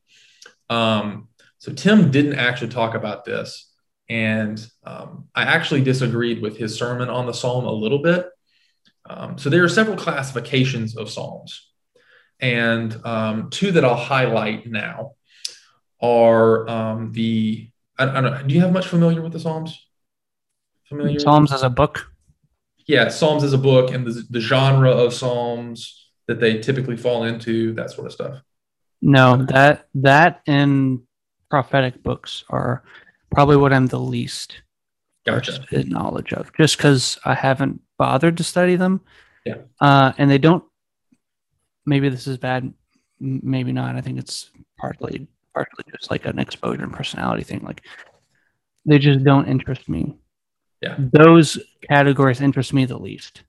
Um, so Tim didn't actually talk about this, and um, I actually disagreed with his sermon on the psalm a little bit. Um, so there are several classifications of psalms, and um, two that I'll highlight now are um, the I, I, don't know. Do you have much familiar with the Psalms? Familiar? Psalms as a book. Yeah, Psalms as a book and the, the genre of Psalms that they typically fall into, that sort of stuff. No, that that and prophetic books are probably what I'm the least gotcha. knowledge of, just because I haven't bothered to study them. Yeah, uh, and they don't. Maybe this is bad. Maybe not. I think it's partly partly just like an exposure and personality thing. Like they just don't interest me. Yeah. Those categories interest me the least.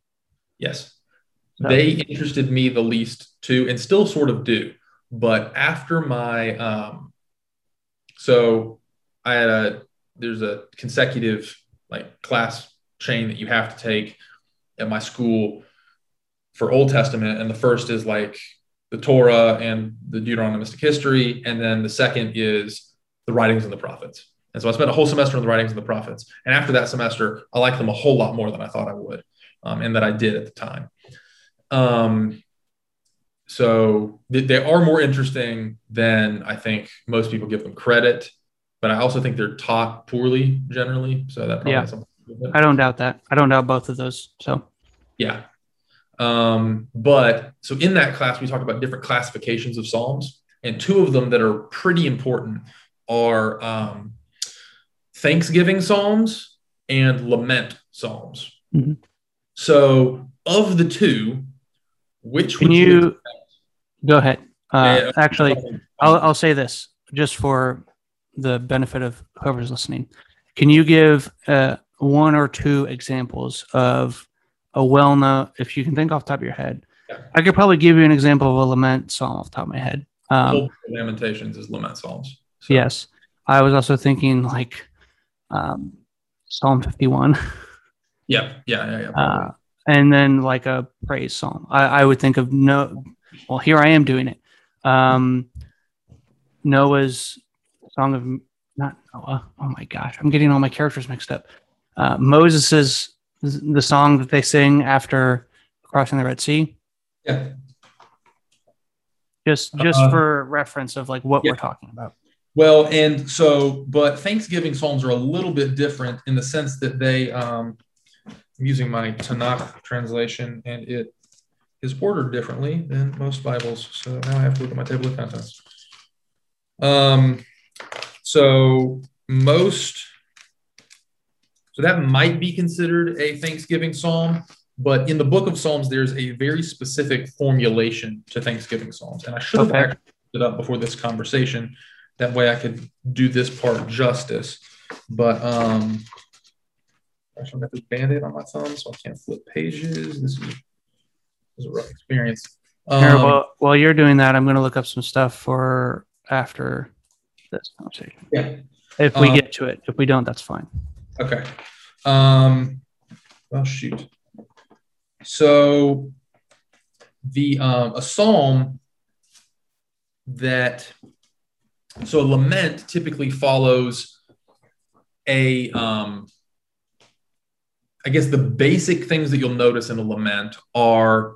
Yes. So. They interested me the least too, and still sort of do. But after my um so I had a there's a consecutive like class chain that you have to take at my school for Old Testament, and the first is like the Torah and the Deuteronomistic history. And then the second is the writings and the prophets. And so I spent a whole semester on the writings and the prophets. And after that semester, I liked them a whole lot more than I thought I would, um, and that I did at the time. Um, so they are more interesting than I think most people give them credit, but I also think they're taught poorly generally. So that probably yeah, I don't doubt that. I don't doubt both of those. So yeah, um, but so in that class, we talk about different classifications of Psalms, and two of them that are pretty important are um, Thanksgiving Psalms and Lament Psalms. Mm-hmm. So, of the two, which can you, you go ahead? Uh, yeah, actually, I'll, I'll say this just for the benefit of whoever's listening. Can you give uh, one or two examples of a well known, if you can think off the top of your head, yeah. I could probably give you an example of a lament psalm off the top of my head. Um, Lamentations is lament psalms. So. Yes. I was also thinking like um, Psalm 51. Yeah. Yeah. Yeah. yeah uh, and then like a praise psalm. I, I, would think of no, well, here I am doing it. Um, Noah's song of, not Noah. Oh my gosh. I'm getting all my characters mixed up. Uh, Moses's the song that they sing after crossing the Red Sea? Yeah. Just just uh, for reference of like what yeah. we're talking about. Well, and so, but Thanksgiving psalms are a little bit different in the sense that they, um, I'm using my Tanakh translation, and it is ordered differently than most Bibles. So now I have to look at my table of contents. Um, so most So that might be considered a Thanksgiving psalm. But in the book of Psalms, there's a very specific formulation to Thanksgiving psalms. And I should have Okay. actually it up before this conversation. That way I could do this part justice. But um actually I've got this band-aid on my thumb, so I can't flip pages. This is, this is a rough experience. Here, Um, while, while you're doing that, I'm going to look up some stuff for after this conversation. yeah. If we Um, get to it. If we don't, that's fine. Okay. Um, well, shoot. So the um, a psalm that so a lament typically follows a um, I guess the basic things that you'll notice in a lament are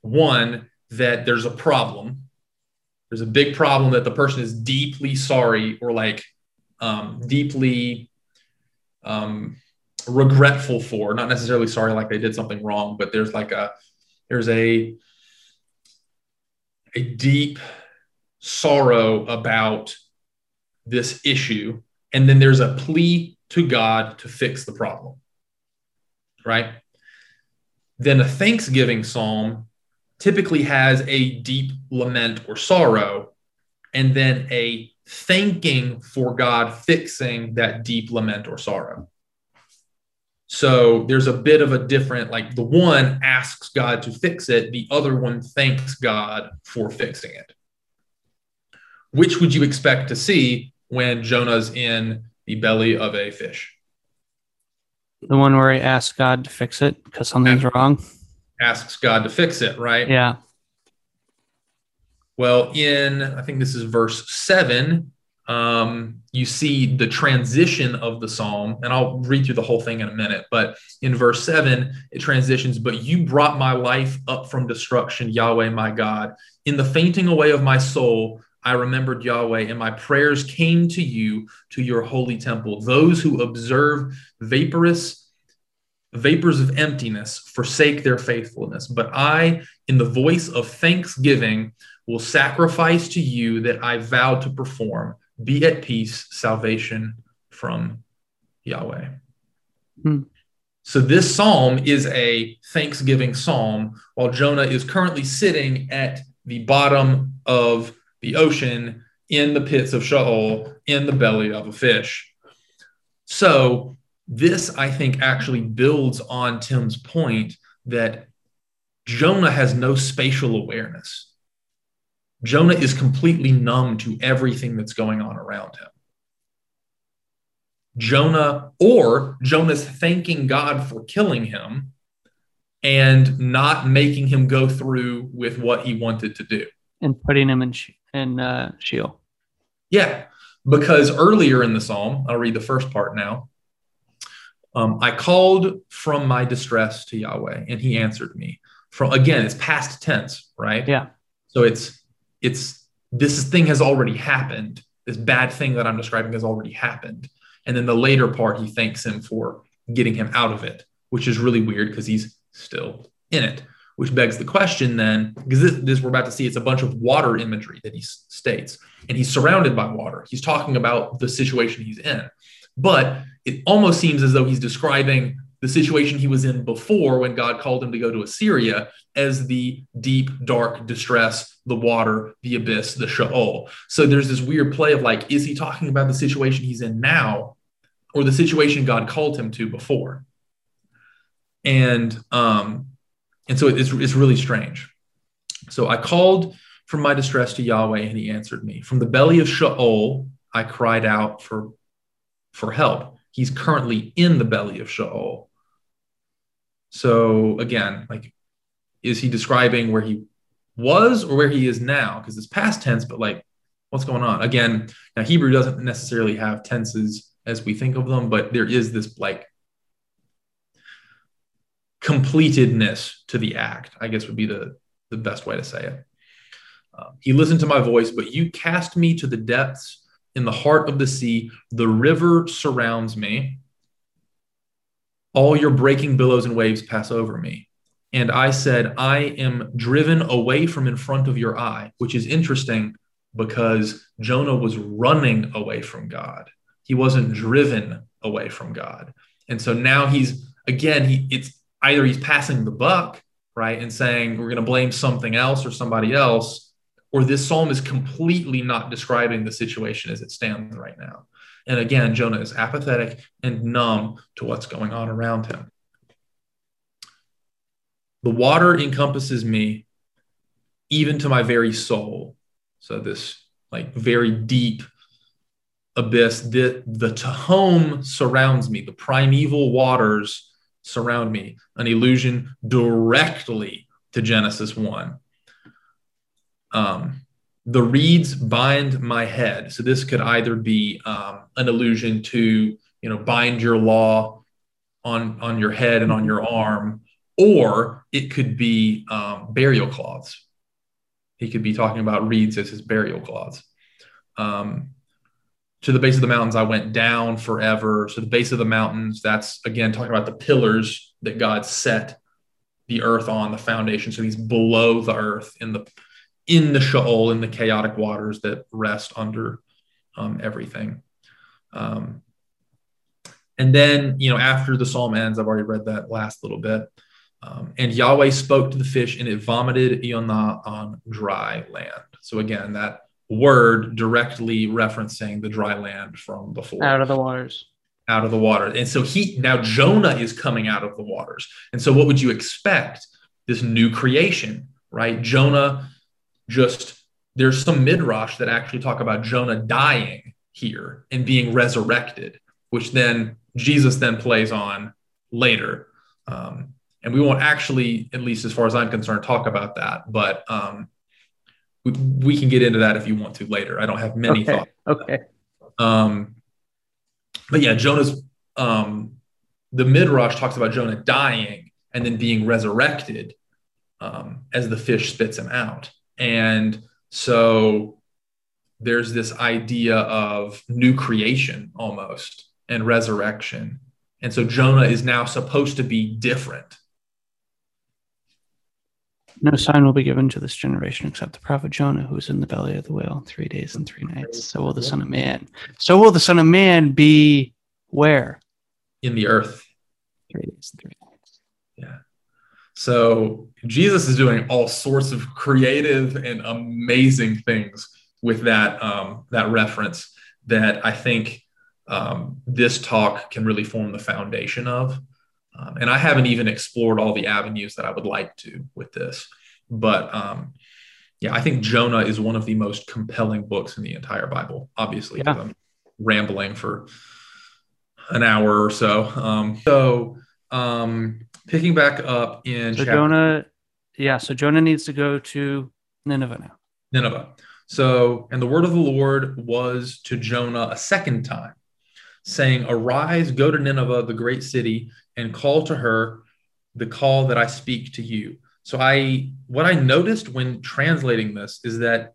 one that there's a problem. There's a big problem that the person is deeply sorry or like um, deeply um, regretful for not necessarily sorry like they did something wrong but there's like a there's a a deep sorrow about this issue. And then there's a plea to god to fix the problem right? Then a thanksgiving psalm typically has a deep lament or sorrow and then a thanking for god fixing that deep lament or sorrow so there's a bit of a different, like the one asks God to fix it, the other one thanks God for fixing it. Which would you expect to see when Jonah's in the belly of a fish? The one where he asks God to fix it because something's wrong. Asks God to fix it, right? Yeah. Well, in I think this is verse seven, um, you see the transition of the psalm, and I'll read through the whole thing in a minute. But in verse seven, it transitions. But you brought my life up from destruction, Yahweh, my God. In the fainting away of my soul, I remembered Yahweh, and my prayers came to you to your holy temple. Those who observe vaporous vapors of emptiness forsake their faithfulness. But I, in the voice of thanksgiving, will sacrifice to you that I vowed to perform. Be at peace, salvation from Yahweh. Hmm. So, this psalm is a thanksgiving psalm, while Jonah is currently sitting at the bottom of the ocean in the pits of Sheol, in the belly of a fish. So, this I think actually builds on Tim's point that Jonah has no spatial awareness. Jonah is completely numb to everything that's going on around him. Jonah, or Jonah's thanking God for killing him and not making him go through with what he wanted to do. And putting him in, in uh, Sheol. Yeah, because earlier in the psalm, I'll read the first part now. Um, I called from my distress to Yahweh, and He answered me. From again, it's past tense, right? Yeah. So it's it's this thing has already happened. This bad thing that I'm describing has already happened, and then the later part, He thanks Him for getting him out of it, which is really weird because he's still in it. Which begs the question then, because this, this we're about to see, it's a bunch of water imagery that he states, and he's surrounded by water. He's talking about the situation he's in, but it almost seems as though he's describing the situation he was in before when God called him to go to Assyria as the deep, dark distress, the water, the abyss, the Sheol. So there's this weird play of like, is he talking about the situation he's in now or the situation God called him to before? And um, and so it's, it's really strange. So I called from my distress to Yahweh, and he answered me. From the belly of Sheol, I cried out for, for help. He's currently in the belly of Sheol. So again, like, is he describing where he was or where he is now? Because it's past tense, but like, what's going on? Again, now Hebrew doesn't necessarily have tenses as we think of them, but there is this like completedness to the act, I guess would be the, the best way to say it. Uh, he listened to my voice, but you cast me to the depths in the heart of the sea. The river surrounds me. All your breaking billows and waves pass over me. And I said, I am driven away from in front of your eye, which is interesting because Jonah was running away from God. He wasn't driven away from God. And so now he's again, he it's either he's passing the buck, right, and saying we're going to blame something else or somebody else, or this psalm is completely not describing the situation as it stands right now. And again, Jonah is apathetic and numb to what's going on around him. The water encompasses me, even to my very soul. So, this like very deep abyss, the, the Tehom surrounds me, the primeval waters surround me, an allusion directly to Genesis 1. Um, the reeds bind my head. So this could either be um, an allusion to, you know, bind your law on on your head and on your arm, or it could be um, burial cloths. He could be talking about reeds as his burial cloths. Um, to the base of the mountains, I went down forever. So the base of the mountains, that's again talking about the pillars that God set the earth on, the foundation. So he's below the earth in the in the Sheol, in the chaotic waters that rest under um, everything. Um, and then, you know, after the psalm ends, I've already read that last little bit. Um, and Yahweh spoke to the fish, and it vomited Yonah on dry land. So again, that word directly referencing the dry land from before. Out of the waters. Out of the water. And so he now Jonah is coming out of the waters. And so what would you expect? This new creation, right? Jonah just there's some midrash that actually talk about Jonah dying here and being resurrected, which then Jesus then plays on later. Um, and we won't actually, at least as far as I'm concerned, talk about that. But um, we, we can get into that if you want to later. I don't have many okay. thoughts. Okay. Um, but yeah, Jonah's um, the midrash talks about Jonah dying and then being resurrected um, as the fish spits him out. And so there's this idea of new creation almost and resurrection. And so Jonah is now supposed to be different. No sign will be given to this generation except the prophet Jonah, who is in the belly of the whale three days and three nights. So will the Son of Man. So will the Son of Man be where? In the earth. Three days and three. So Jesus is doing all sorts of creative and amazing things with that um, that reference that I think um, this talk can really form the foundation of. Um, and I haven't even explored all the avenues that I would like to with this, but um, yeah, I think Jonah is one of the most compelling books in the entire Bible. Obviously, Yeah. I'm rambling for an hour or so. Um, so um, picking back up in So chapter Jonah, yeah. So Jonah needs to go to Nineveh now. Nineveh. So, and the word of the Lord was to Jonah a second time, saying, Arise, go to Nineveh, the great city, and call to her the call that I speak to you. So, I, what I noticed when translating this is that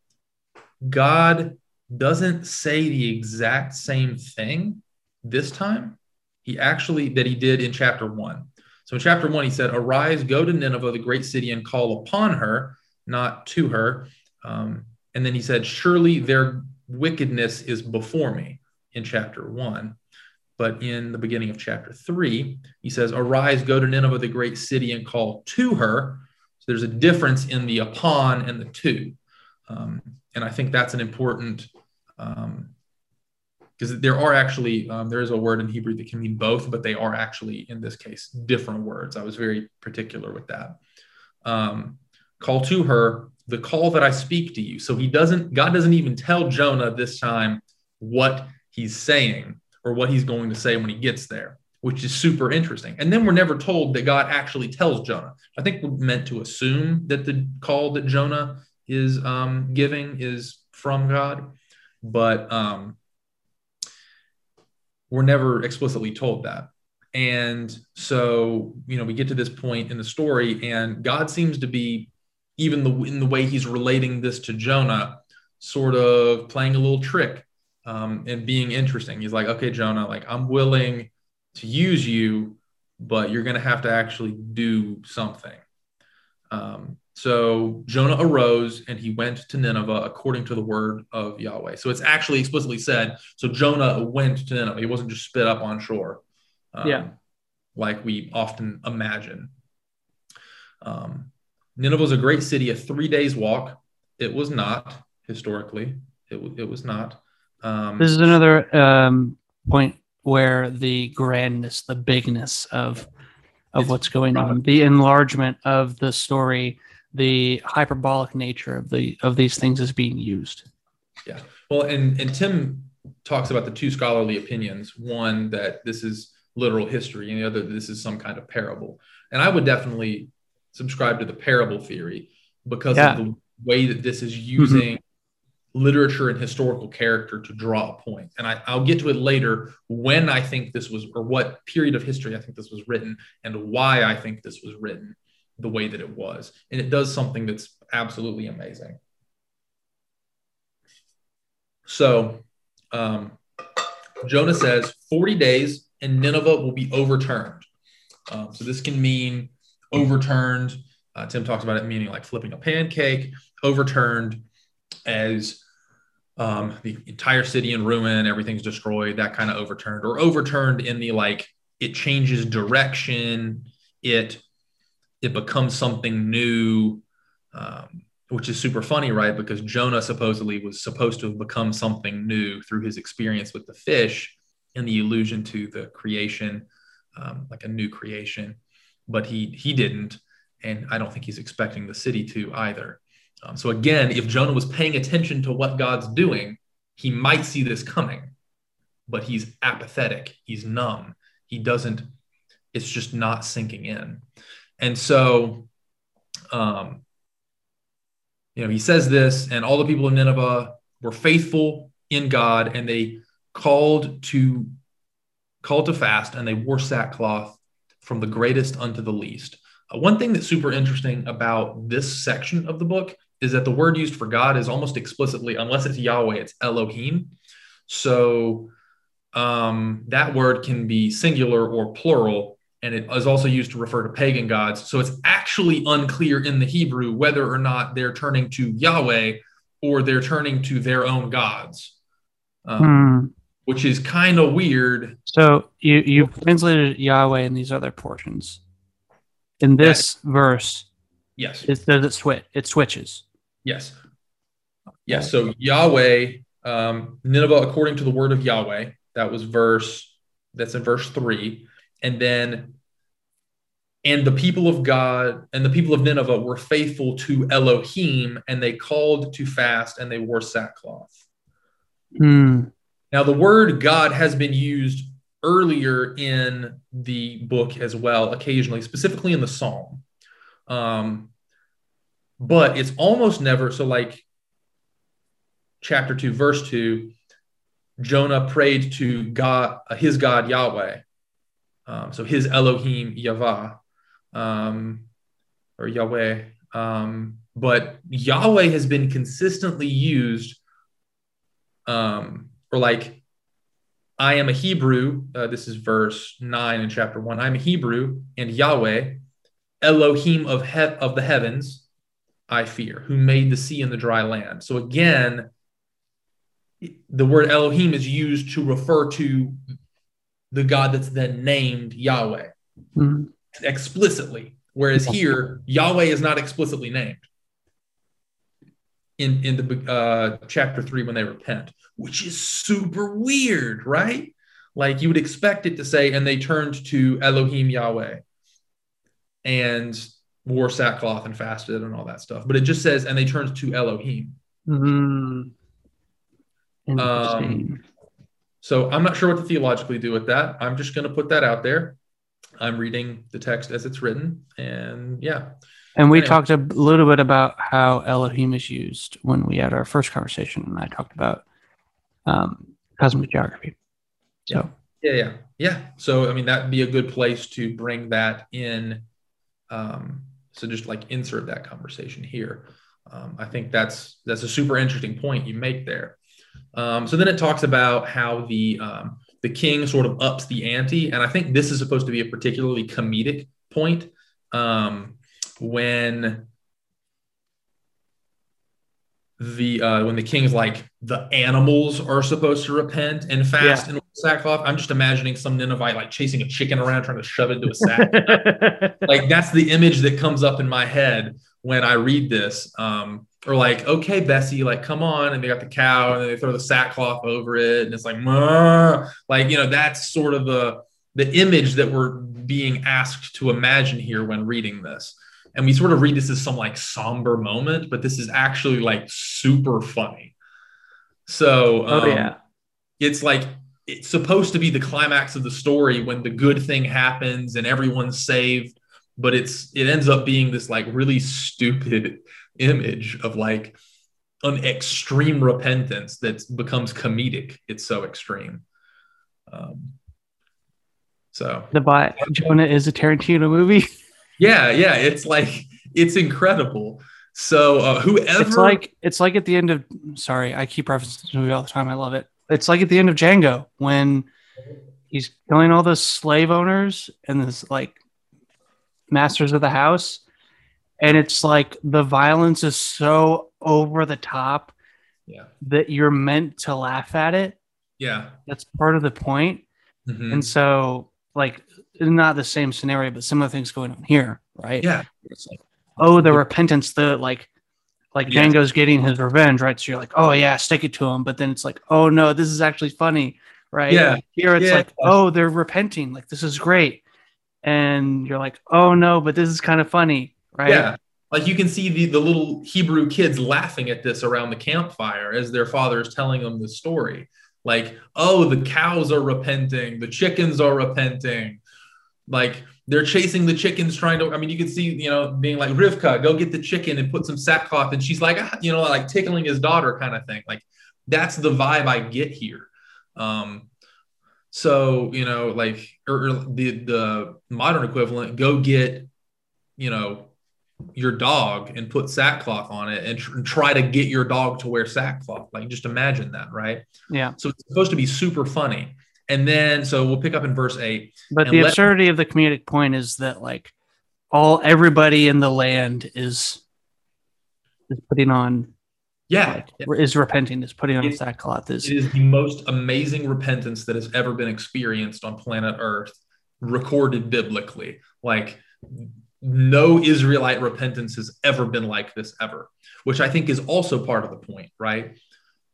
God doesn't say the exact same thing this time. He actually, that he did in chapter one. So in chapter one, he said, Arise, go to Nineveh, the great city, and call upon her, not to her. Um, and then he said, Surely their wickedness is before me in chapter one. But in the beginning of chapter three, he says, Arise, go to Nineveh, the great city, and call to her. So there's a difference in the upon and the to. Um, and I think that's an important, because there are actually, um, there is a word in Hebrew that can mean both, but they are actually, in this case, different words. I was very particular with that. Um, call to her the call that I speak to you. So he doesn't, God doesn't even tell Jonah this time what he's saying or what he's going to say when he gets there, which is super interesting. And then we're never told that God actually tells Jonah. I think we're meant to assume that the call that Jonah is um, giving is from God, but um, we're never explicitly told that. And so, you know, we get to this point in the story, and God seems to be, even the in the way He's relating this to Jonah, sort of playing a little trick um, and being interesting. He's like, okay, Jonah, like I'm willing to use you, but you're going to have to actually do something. Um, so Jonah arose and he went to Nineveh according to the word of Yahweh. So it's actually explicitly said. So Jonah went to Nineveh. He wasn't just spit up on shore. Um, Yeah. like we often imagine. Um, Nineveh was a great city, a three days walk. It was not historically. It, it was not. Um, This is another um, point where the grandness, the bigness of of what's going on, the enlargement of the story, the hyperbolic nature of the of these things is being used. Yeah. Well, and and Tim talks about the two scholarly opinions. One that this is literal history, and the other that this is some kind of parable. And I would definitely subscribe to the parable theory because Yeah. Mm-hmm. of the way that this is using literature and historical character to draw a point. And I, I'll get to it later when I think this was, or what period of history I think this was written, and why I think this was written the way that it was. And it does something that's absolutely amazing. So um, Jonah says 40 days and Nineveh will be overturned. Um, so this can mean overturned. Uh, Tim talks about it meaning like flipping a pancake, overturned as um, the entire city in ruin, everything's destroyed, that kind of overturned, or overturned in the like it changes direction, it it becomes something new. Um, which is super funny, right? Because Jonah supposedly was supposed to have become something new through his experience with the fish and the allusion to the creation, um, like a new creation, but he he didn't, and I don't think he's expecting the city to either. Um, so again, if Jonah was paying attention to what God's doing, he might see this coming, but he's apathetic, he's numb, he doesn't. It's just not sinking in, and so. Um, you know, he says this, and all the people of Nineveh were faithful in God, and they called to called to fast, and they wore sackcloth from the greatest unto the least. Uh, one thing that's super interesting about this section of the book is that the word used for God is almost explicitly, unless it's Yahweh, it's Elohim. So um, that word can be singular or plural, and it is also used to refer to pagan gods. So it's actually unclear in the Hebrew whether or not they're turning to Yahweh or they're turning to their own gods, um, Hmm. which is kind of weird. So you you translated Yahweh in these other portions. In this verse, Yes, it does it switch? It switches. yes, yes. So Yahweh, um, Nineveh, according to the word of Yahweh, that was verse. That's in verse three, and then. And the people of God and the people of Nineveh were faithful to Elohim, and they called to fast and they wore sackcloth. Hmm. Now, the word God has been used earlier in the book as well, occasionally, specifically in the Psalm. Um, but it's almost never so, like chapter 2, verse 2, Jonah prayed to God, his God Yahweh. Um, so his Elohim Yahweh, um, or Yahweh. Um, but Yahweh has been consistently used um, or like I am a Hebrew. Uh, this is verse nine in chapter one. I'm a Hebrew, and Yahweh, Elohim of he- of the heavens, I fear, who made the sea and the dry land. So again, the word Elohim is used to refer to the God that's then named Yahweh Hmm. explicitly, whereas here Yahweh is not explicitly named in in the uh, chapter three when they repent, which is super weird, right? Like you would expect it to say, and they turned to Elohim Yahweh and wore sackcloth and fasted and all that stuff, but it just says, and they turned to Elohim. Hmm. Interesting. So I'm not sure what to theologically do with that. I'm just going to put that out there. I'm reading the text as it's written, and yeah, and we anyway. talked a little bit about how Elohim is used when we had our first conversation, and I talked about um, cosmic geography. So Yeah, yeah, yeah. So I mean, that'd be a good place to bring that in. Um, so just like insert that conversation here. Um, I think that's that's a super interesting point you make there. Um, so then it talks about how the um, the king sort of ups the ante, and I think this is supposed to be a particularly comedic point um, when the uh, when the king's like the animals are supposed to repent and fast, Yeah. and sackcloth. I'm just imagining some Ninevite like chasing a chicken around, trying to shove it into a sack. like that's the image that comes up in my head when I read this. Um, or like, okay, Bessie, like, come on, and they got the cow, and they throw the sackcloth over it, and it's like, Mah! like, you know, that's sort of the the image that we're being asked to imagine here when reading this. And we sort of read this as some like somber moment, but this is actually like super funny. So, um, oh yeah, it's like it's supposed to be the climax of the story when the good thing happens and everyone's saved but it's it ends up being this like really stupid image of like an extreme repentance that becomes comedic it's so extreme um so the by Jonah is a Tarantino movie. yeah yeah it's like it's incredible so uh, whoever It's like it's like at the end of sorry, I keep referencing this movie all the time. I love it. It's like at the end of Django when he's killing all the slave owners and this like masters of the house. And it's like the violence is so over the top yeah that you're meant to laugh at it. yeah That's part of the point. Mhm. And so like not the same scenario, but similar things going on here, right? yeah It's like, oh, the repentance, the like, like Yes. Django's getting his revenge, right? So you're like, oh yeah, stick it to him. But then it's like, oh no, this is actually funny, right? Yeah. Here it's Yeah. like, oh, they're repenting, like this is great, and you're like, oh no, but this is kind of funny, right? Yeah. Like you can see the, the little Hebrew kids laughing at this around the campfire as their father is telling them the story. Like, oh, the cows are repenting, the chickens are repenting. Like they're chasing the chickens, trying to. I mean, you can see, you know, being like, Rivka, go get the chicken and put some sackcloth. And she's like, ah, you know, like tickling his daughter kind of thing. Like that's the vibe I get here. Um, so, you know, like, or, or the, the modern equivalent, go get, you know, your dog and put sackcloth on it and, tr- and try to get your dog to wear sackcloth. Like just imagine that, right? yeah. So it's supposed to be super funny. And then so we'll pick up in verse eight. But And the let- absurdity of the comedic point is that like all everybody in the land is is putting on Yeah. like, is repenting, is putting on It- sackcloth, is It is the most amazing repentance that has ever been experienced on planet Earth, recorded biblically. Like no Israelite repentance has ever been like this ever, which I think is also part of the point, right?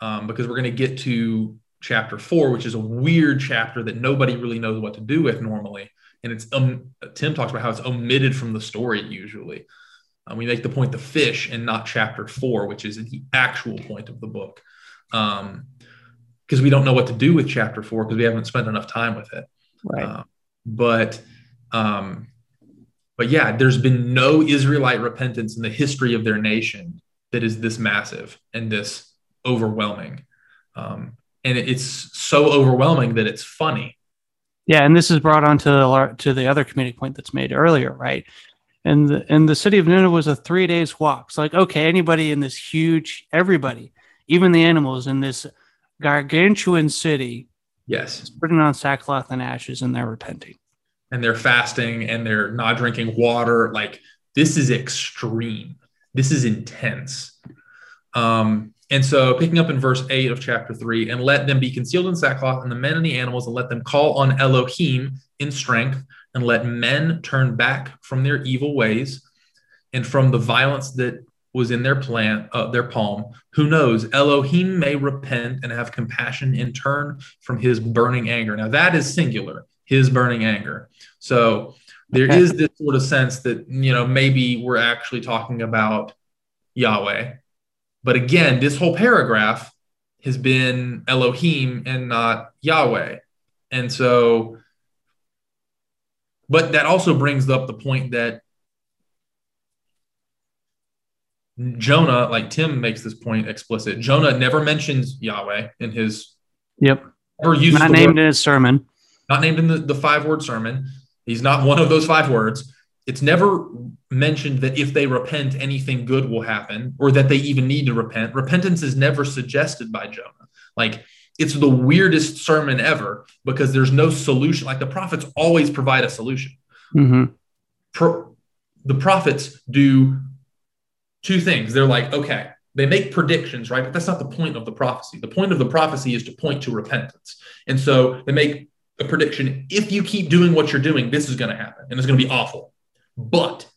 Um, because we're going to get to chapter four, which is a weird chapter that nobody really knows what to do with normally. And it's um, Tim talks about how it's omitted from the story usually. Um, we make the point the fish and not chapter four, which is the actual point of the book. Um, because we don't know what to do with chapter four because we haven't spent enough time with it. right. Uh, but um, but yeah, there's been no Israelite repentance in the history of their nation that is this massive and this overwhelming. Um, and it's so overwhelming that it's funny. Yeah, and this is brought on to the to the other comedic point that's made earlier, right? And the and the city of Nineveh was a three days walk. It's like okay, anybody in this huge, everybody, even the animals in this gargantuan city, Yes. is putting on sackcloth and ashes, and they're repenting. And they're fasting and they're not drinking water. Like this is extreme. This is intense. Um, and so, picking up in verse 8 of chapter 3, and let them be concealed in sackcloth, and the men and the animals, and let them call on Elohim in strength, and let men turn back from their evil ways and from the violence that was in their plan, uh, their palm. Who knows? Elohim may repent and have compassion in turn from his burning anger. Now, that is singular, his burning anger. So, there Okay. is this sort of sense that, you know, maybe we're actually talking about Yahweh. But again, this whole paragraph has been Elohim and not Yahweh. And so, but that also brings up the point that Jonah, like Tim makes this point explicit, Jonah never mentions Yahweh in his, Yep, never uses not the named word, in his sermon. Not named in the, the five word sermon. He's not one of those five words. It's never mentioned that if they repent, anything good will happen or that they even need to repent. Repentance is never suggested by Jonah. Like it's the weirdest sermon ever because there's no solution. Like the prophets always provide a solution. hmm Pro- the prophets do two things. They're like, okay, they make predictions, right? But that's not the point of the prophecy. The point of the prophecy is to point to repentance. And so they make a prediction if you keep doing what you're doing, this is going to happen and it's going to be awful. But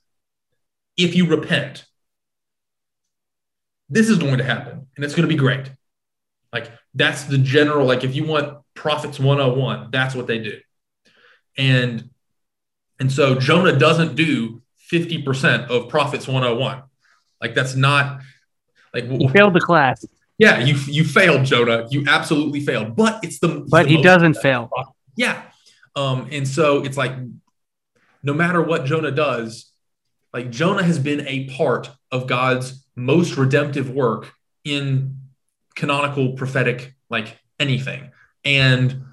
if you repent, this is going to happen and it's going to be great. Like that's the general, like if you want prophets 101, that's what they do. And and so Jonah doesn't do 50% of prophets 101. Like that's not like he failed the class. Yeah, you you failed, Jonah. You absolutely failed. But it's the but the he doesn't fail. Yeah. Um, and so it's like no matter what Jonah does, like Jonah has been a part of God's most redemptive work in canonical prophetic, like anything. And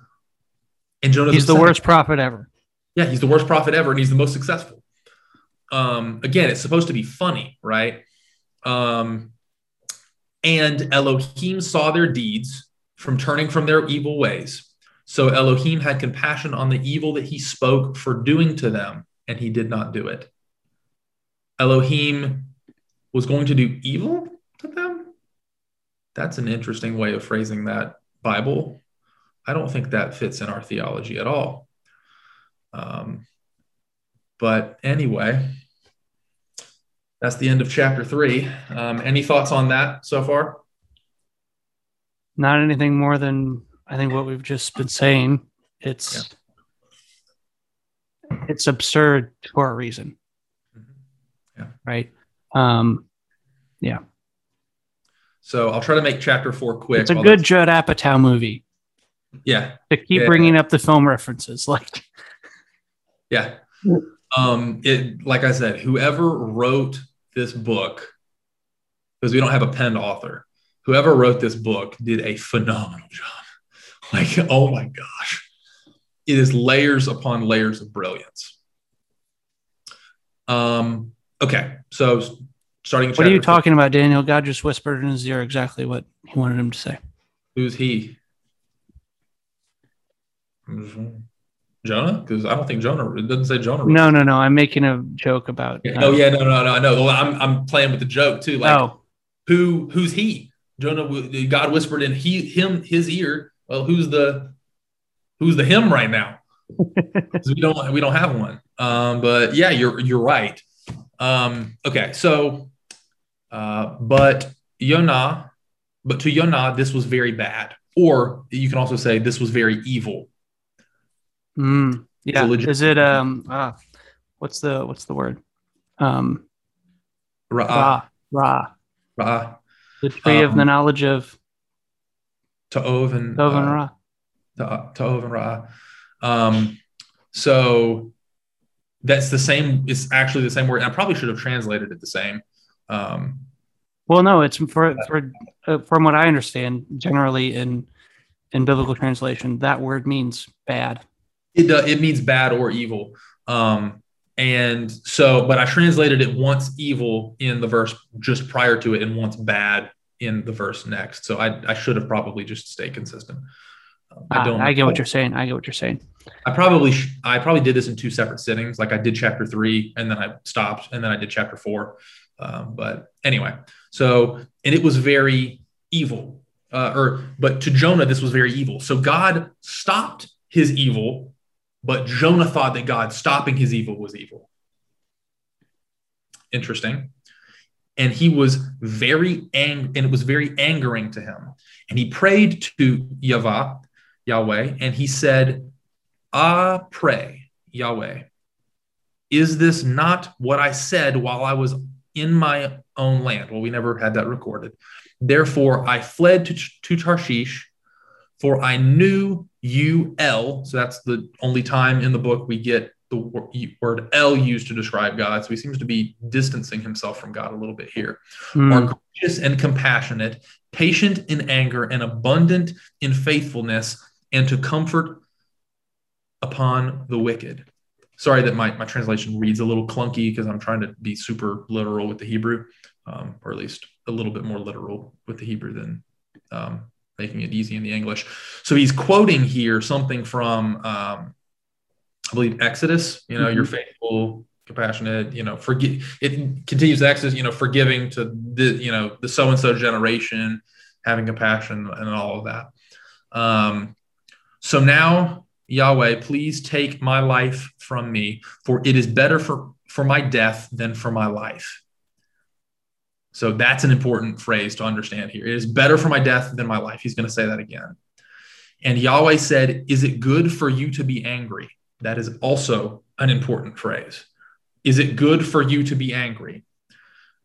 and Jonah's He's the worst prophet ever. Yeah, he's the worst prophet ever, and he's the most successful. Um, again, it's supposed to be funny, right? Um, and Elohim saw their deeds from turning from their evil ways. So Elohim had compassion on the evil that he spoke for doing to them, and he did not do it. Elohim was going to do evil to them. That's an interesting way of phrasing that Bible. I don't think that fits in our theology at all. Um, but anyway, that's the end of chapter three. Um, any thoughts on that so far? Not anything more than I think what we've just been saying. It's it's absurd for a reason. Yeah. Right. Um, yeah. So I'll try to make chapter four quick. it's a good Judd Apatow movie Yeah, to keep Yeah. bringing up the film references. Like, yeah. Um, it like I said, whoever wrote this book, because we don't have a penned author, whoever wrote this book did a phenomenal job. Like, oh my gosh, it is layers upon layers of brilliance. Um, okay, so starting. what are you talking about, Daniel? God just whispered in his ear exactly what he wanted him to say. Who's he? Jonah? Because I don't think Jonah. It doesn't say Jonah. No, no, no. I'm making a joke about. Yeah, Oh yeah, no, no, no, I know. Well, I'm I'm playing with the joke too. Like oh, who who's he? Jonah. God whispered in he him his ear. Well, who's the who's the him right now? we don't we don't have one. Um, but yeah, you're you're right. Um, okay, so uh, but Yonah, but to Yonah, this was very bad. Or you can also say this was very evil. mm, yeah. legit- Is it um? Uh, what's the what's the word? Um, Ra'ah, ra ra. The tree of Um, the knowledge of Ta'ov and Tov and uh, Ra. Ta- Ta'ov and Ra'ah. Um, so that's the same. It's actually the same word. I probably should have translated it the same. Um, Well, no, it's for for uh, from what I understand, generally in in biblical translation, that word means bad. it do, it means bad or evil. Um, and so, but I translated it once evil in the verse just prior to it, and once bad in the verse next. So I, I should have probably just stayed consistent. Um, I, Ah, I get what you're saying. I get what you're saying. I probably sh- I probably did this in two separate sittings. Like I did chapter three, and then I stopped, and then I did chapter four. Um, but anyway, so and it was very evil, uh, or but to Jonah this was very evil. So God stopped his evil, but Jonah thought that God stopping his evil was evil. Interesting. And he was very ang, and it was very angering to him. And he prayed to Yahweh, Yahweh, and he said, Ah, pray, Yahweh, is this not what I said while I was in my own land? Well, we never had that recorded. Therefore, I fled to, to Tarshish, for I knew you, El. So that's the only time in the book we get the word El used to describe God. So he seems to be distancing himself from God a little bit here Hmm. are gracious and compassionate, patient in anger, and abundant in faithfulness, and to comfort upon the wicked. Sorry that my, my translation reads a little clunky because I'm trying to be super literal with the Hebrew, um, or at least a little bit more literal with the Hebrew than um, making it easy in the English. So he's quoting here something from, um, I believe, Exodus, you know, Mhm. your faithful compassionate, you know, forgive it continues Exodus, you know, forgiving to the, you know, the so and so generation, having compassion and all of that. Um, so now, Yahweh, please take my life from me, for it is better for, for my death than for my life. So that's an important phrase to understand here. It is better for my death than my life. He's going to say that again. And Yahweh said, Is it good for you to be angry? That is also an important phrase. Is it good for you to be angry?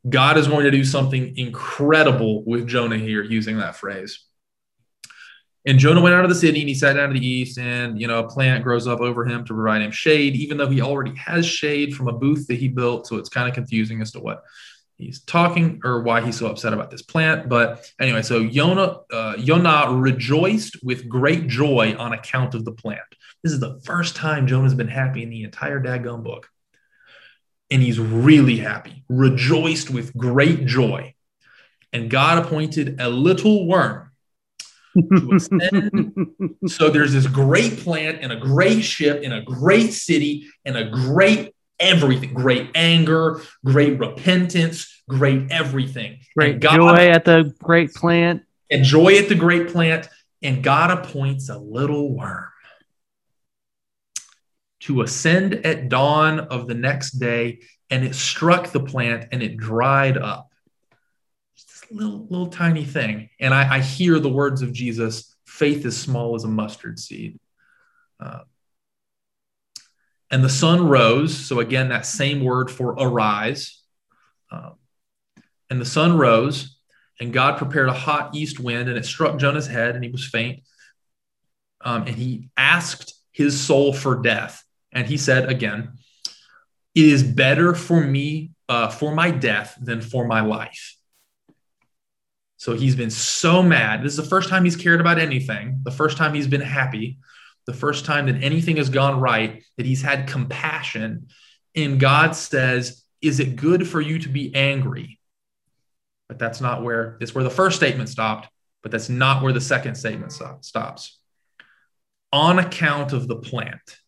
God is going to do something incredible with Jonah here using that phrase. And Jonah went out of the city and he sat down to the east, and you know, a plant grows up over him to provide him shade, even though he already has shade from a booth that he built. So it's kind of confusing as to what he's talking or why he's so upset about this plant. But anyway, so Jonah, uh, rejoiced with great joy on account of the plant. This is the first time Jonah's been happy in the entire daggone book. And he's really happy, rejoiced with great joy. And God appointed a little worm to ascend. so there's this great plant and a great ship and a great city and a great everything great anger, great repentance, great everything. Great God, joy at the great plant. And joy at the great plant. And God appoints a little worm to ascend at dawn of the next day, and it struck the plant and it dried up. Just this little, little tiny thing. And I, I hear the words of Jesus faith is small as a mustard seed. Uh, and the sun rose. So, again, that same word for arise. Um, and the sun rose, and God prepared a hot east wind, and it struck Jonah's head, and he was faint. Um, and he asked his soul for death. And he said again, It is better for me, uh, for my death, than for my life. So he's been so mad. This is the first time he's cared about anything, the first time he's been happy the first time that anything has gone right, that he's had compassion. And God says, Is it good for you to be angry? But that's not where, it's where the first statement stopped, but that's not where the second statement stops. On account of the plant.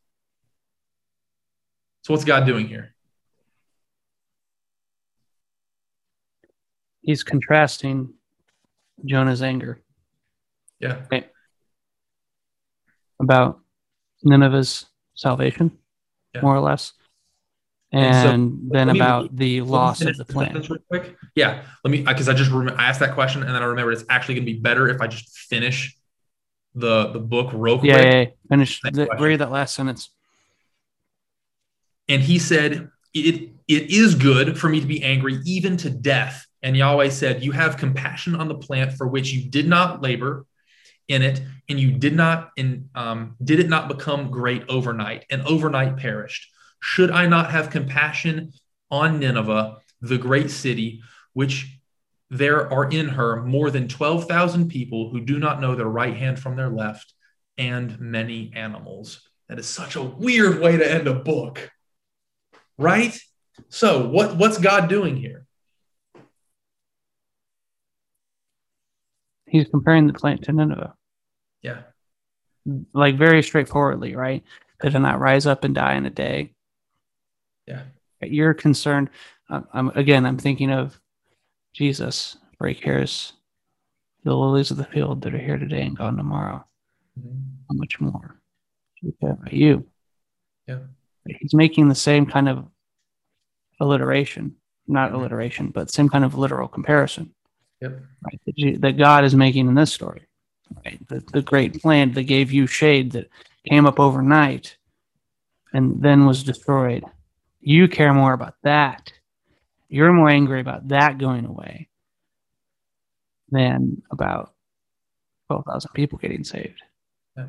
So, what's God doing here? He's contrasting Jonah's anger. Yeah. Okay about Nineveh's salvation, yeah. more or less, and, and so, then about the loss of the plan. Yeah, let me because I just rem- I asked that question and then I remembered it's actually going to be better if I just finish the the book real quick. Yeah, yeah, yeah. finish. The, read that last sentence. And he said, "It it is good for me to be angry, even to death." And Yahweh said, "You have compassion on the plant for which you did not labor." in it, and you did not in um, did it not become great overnight, and overnight perished. Should I not have compassion on Nineveh, the great city, which there are in her more than twelve thousand people who do not know their right hand from their left, and many animals. That is such a weird way to end a book, right? So, what, what's God doing here? He's comparing the plant to Nineveh. Yeah. Like very straightforwardly, right? They did not rise up and die in a day. Yeah. You're concerned. I'm again. I'm thinking of Jesus, where he cares the lilies of the field that are here today and gone tomorrow. Mm-hmm. How much more should we care about you? Yeah. He's making the same kind of alliteration, not mm-hmm. alliteration, but same kind of literal comparison. Yep. Right, that, that God is making in this story. Right? The, the great plant that gave you shade that came up overnight and then was destroyed. You care more about that. You're more angry about that going away than about 12,000 people getting saved.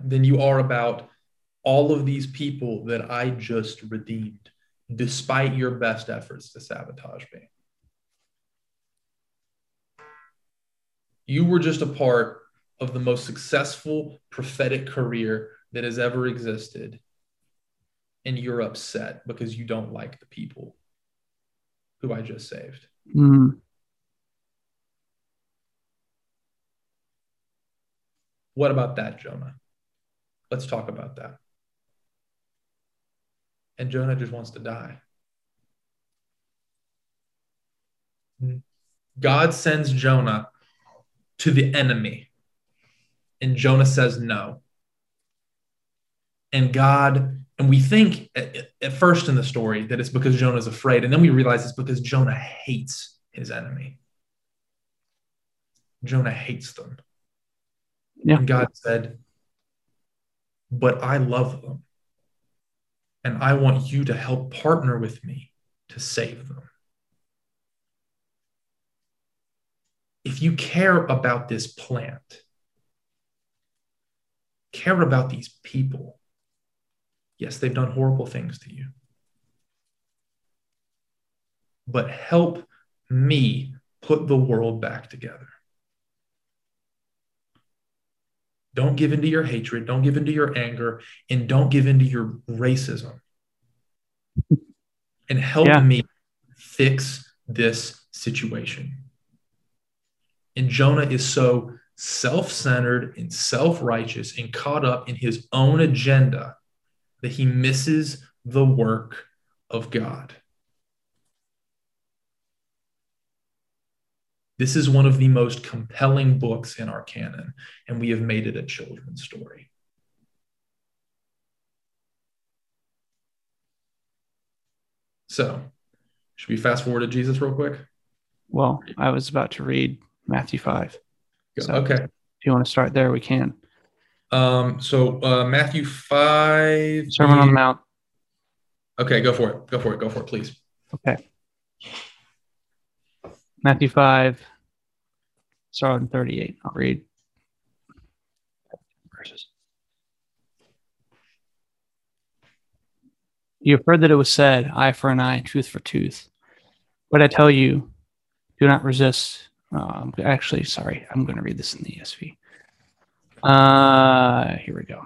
Than you are about all of these people that I just redeemed, despite your best efforts to sabotage me. You were just a part of the most successful prophetic career that has ever existed and you're upset because you don't like the people who I just saved. Mm. What about that, Jonah? Let's talk about that. And Jonah just wants to die. God sends Jonah to the enemy. And Jonah says no. And God, and we think at, at, first in the story that it's because Jonah's afraid. And then we realize it's because Jonah hates his enemy. Jonah hates them. Yeah. And God said, But I love them. And I want you to help partner with me to save them. If you care about this plant, care about these people, yes, they've done horrible things to you. But help me put the world back together. Don't give into your hatred. Don't give into your anger. And don't give into your racism. And help Yeah. me fix this situation. And Jonah is so self centered and self righteous and caught up in his own agenda that he misses the work of God. This is one of the most compelling books in our canon, and we have made it a children's story. So, should we fast forward to Jesus real quick? Well, I was about to read Matthew 5. So- okay. If you want to start there, we can. Um, so uh, Matthew 5. Sermon on the Mount. Okay, go for it. Go for it. Go for it, please. Okay. Matthew 5, start on 38. I'll read verses. You have heard that it was said, eye for an eye, tooth for tooth. But I tell you, do not resist. Um, actually, sorry, I'm going to read this in the ESV. Uh, here we go.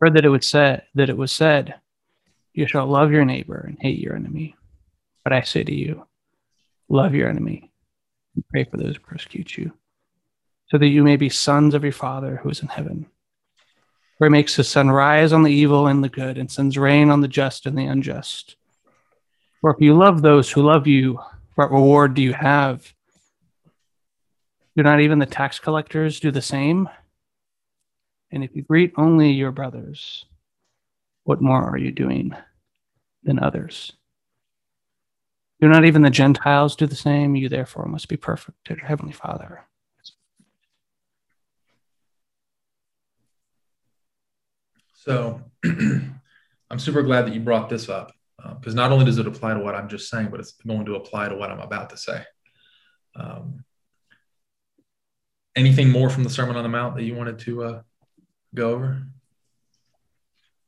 Heard that it was said that it was said, You shall love your neighbor and hate your enemy. But I say to you, love your enemy and pray for those who persecute you, so that you may be sons of your Father who is in heaven. For he makes the sun rise on the evil and the good, and sends rain on the just and the unjust. For if you love those who love you, what reward do you have? Do not even the tax collectors do the same? And if you greet only your brothers, what more are you doing than others? Do not even the Gentiles do the same? You therefore must be perfect to your heavenly Father. So I'm super glad that you brought this up because not only does it apply to what I'm just saying, but it's going to apply to what I'm about to say. Um, anything more from the Sermon on the Mount that you wanted to uh, go over?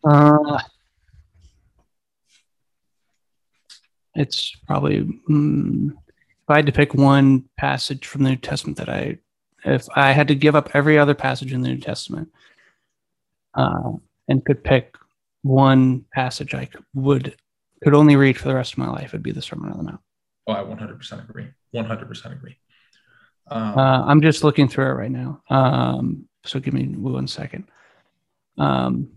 Uh, it's probably mm, if I had to pick one passage from the New Testament that I, if I had to give up every other passage in the New Testament, uh, and could pick one passage I could, would could only read for the rest of my life, it'd be the Sermon on the Mount. Oh, I 100% agree. 100% agree. Um, Uh, I'm just looking through it right now. Um, so give me one second. Um,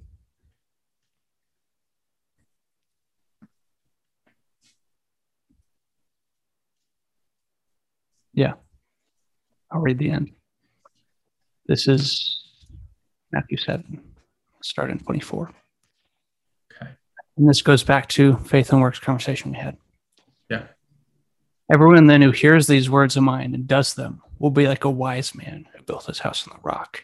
yeah, I'll read the end. This is Matthew 7, start in 24. Okay. And this goes back to faith and works conversation we had. Yeah. Everyone then who hears these words of mine and does them will be like a wise man who built his house on the rock.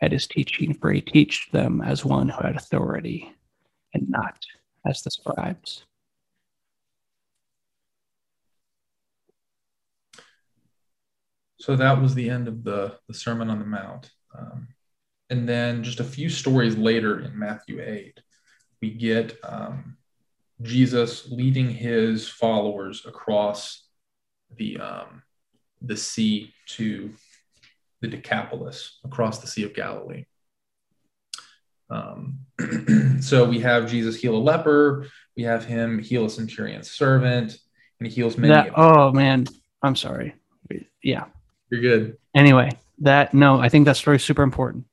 at his teaching, for he taught them as one who had authority, and not as the scribes. So that was the end of the, the Sermon on the Mount. Um, and then just a few stories later in Matthew 8, we get um, Jesus leading his followers across the, um, the sea to the Decapolis, across the Sea of Galilee. Um, so we have Jesus heal a leper, we have him heal a centurion's servant, and he heals many. That, oh man, I'm sorry. Yeah, you're good. Anyway, that no, I think that story is super important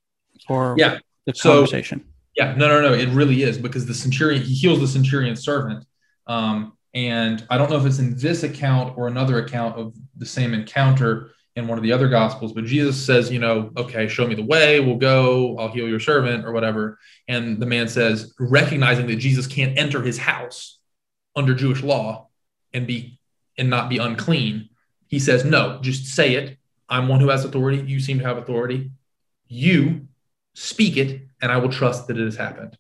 for yeah the conversation. Yeah, no, no, no, it really is because the centurion he heals the centurion's servant. Um, and I don't know if it's in this account or another account of the same encounter in one of the other gospels, but Jesus says, you know, okay, show me the way, we'll go, I'll heal your servant or whatever. And the man says, recognizing that Jesus can't enter his house under Jewish law and be and not be unclean, he says, no, just say it. I'm one who has authority. You seem to have authority. You speak it, and I will trust that it has happened.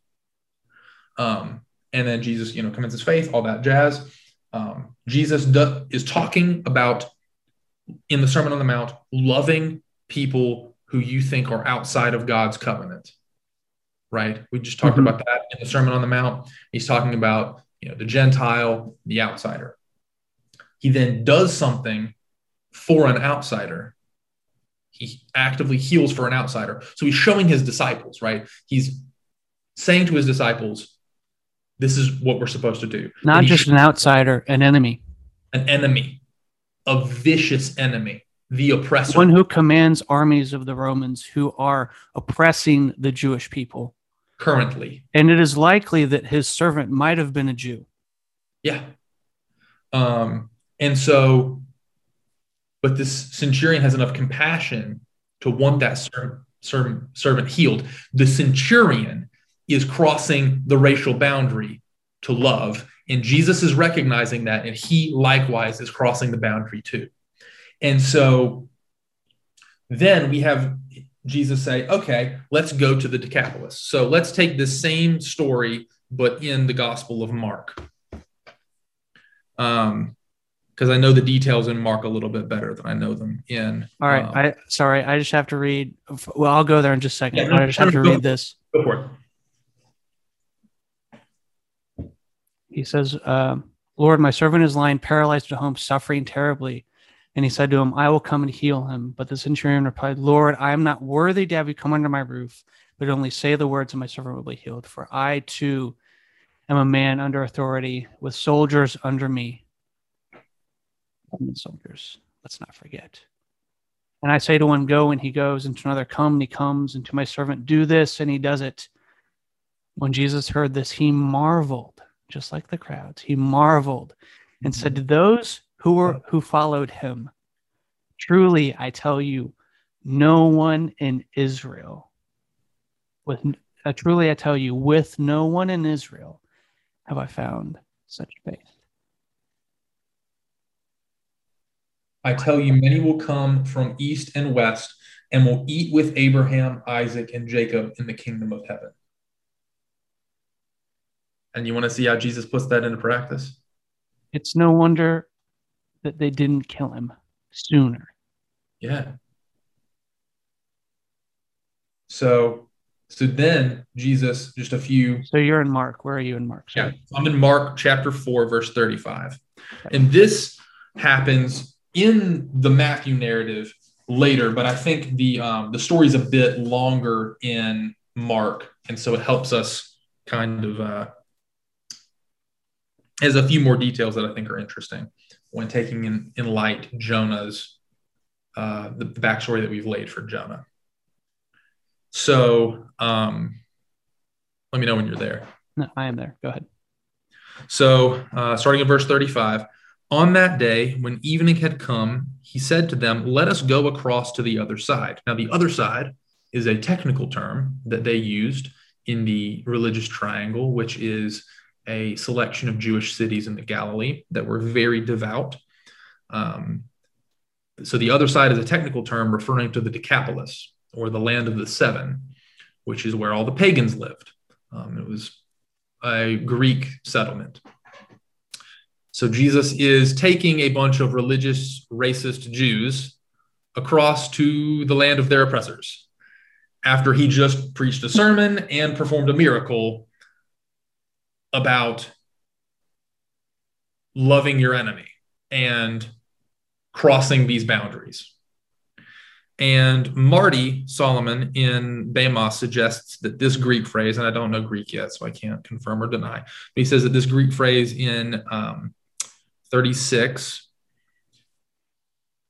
Um, and then Jesus, you know, commences faith, all that jazz. Um, Jesus do, is talking about in the Sermon on the Mount, loving people who you think are outside of God's covenant. Right? We just talked mm-hmm. about that in the Sermon on the Mount. He's talking about, you know, the Gentile, the outsider. He then does something for an outsider. He actively heals for an outsider. So he's showing his disciples, right? He's saying to his disciples, this is what we're supposed to do. Not just an outsider, an enemy. An enemy a vicious enemy, the oppressor. One who commands armies of the Romans who are oppressing the Jewish people. Currently. And it is likely that his servant might have been a Jew. Yeah. Um, and so, but this centurion has enough compassion to want that ser- ser- servant healed. The centurion is crossing the racial boundary to love and Jesus is recognizing that, and he likewise is crossing the boundary too. And so then we have Jesus say, okay, let's go to the Decapolis. So let's take this same story, but in the Gospel of Mark. Um, because I know the details in Mark a little bit better than I know them in. All right, um, I sorry, I just have to read. Well, I'll go there in just a second. Yeah, I just have to read this. Go for it. He says, uh, Lord, my servant is lying paralyzed at home, suffering terribly. And he said to him, I will come and heal him. But the centurion replied, Lord, I am not worthy to have you come under my roof, but only say the words, and my servant will be healed. For I too am a man under authority, with soldiers under me. Roman soldiers, let's not forget. And I say to one, Go, and he goes, and to another, Come, and he comes, and to my servant, Do this, and he does it. When Jesus heard this, he marveled just like the crowds. He marveled and said to mm-hmm. those who were who followed him, Truly I tell you, no one in Israel, with uh, truly I tell you, with no one in Israel have I found such faith. I tell you, many will come from east and west and will eat with Abraham, Isaac, and Jacob in the kingdom of heaven. And you want to see how Jesus puts that into practice? It's no wonder that they didn't kill him sooner. Yeah. So so then Jesus, just a few. So you're in Mark. Where are you in Mark? Sorry. Yeah, I'm in Mark chapter 4, verse 35. Okay. And this happens in the Matthew narrative later, but I think the um, the story's a bit longer in Mark, and so it helps us kind of uh, has a few more details that I think are interesting when taking in, in light Jonah's uh, the, the backstory that we've laid for Jonah. So um, let me know when you're there. No, I am there. Go ahead. So uh, starting at verse 35, on that day when evening had come, he said to them, "Let us go across to the other side." Now the other side is a technical term that they used in the religious triangle, which is a selection of Jewish cities in the Galilee that were very devout. Um, so the other side is a technical term referring to the Decapolis or the land of the seven, which is where all the pagans lived. Um, it was a Greek settlement. So Jesus is taking a bunch of religious, racist Jews across to the land of their oppressors after he just preached a sermon and performed a miracle about loving your enemy and crossing these boundaries. And Marty Solomon in Bema suggests that this Greek phrase, and I don't know Greek yet, so I can't confirm or deny, but he says that this Greek phrase in um, 36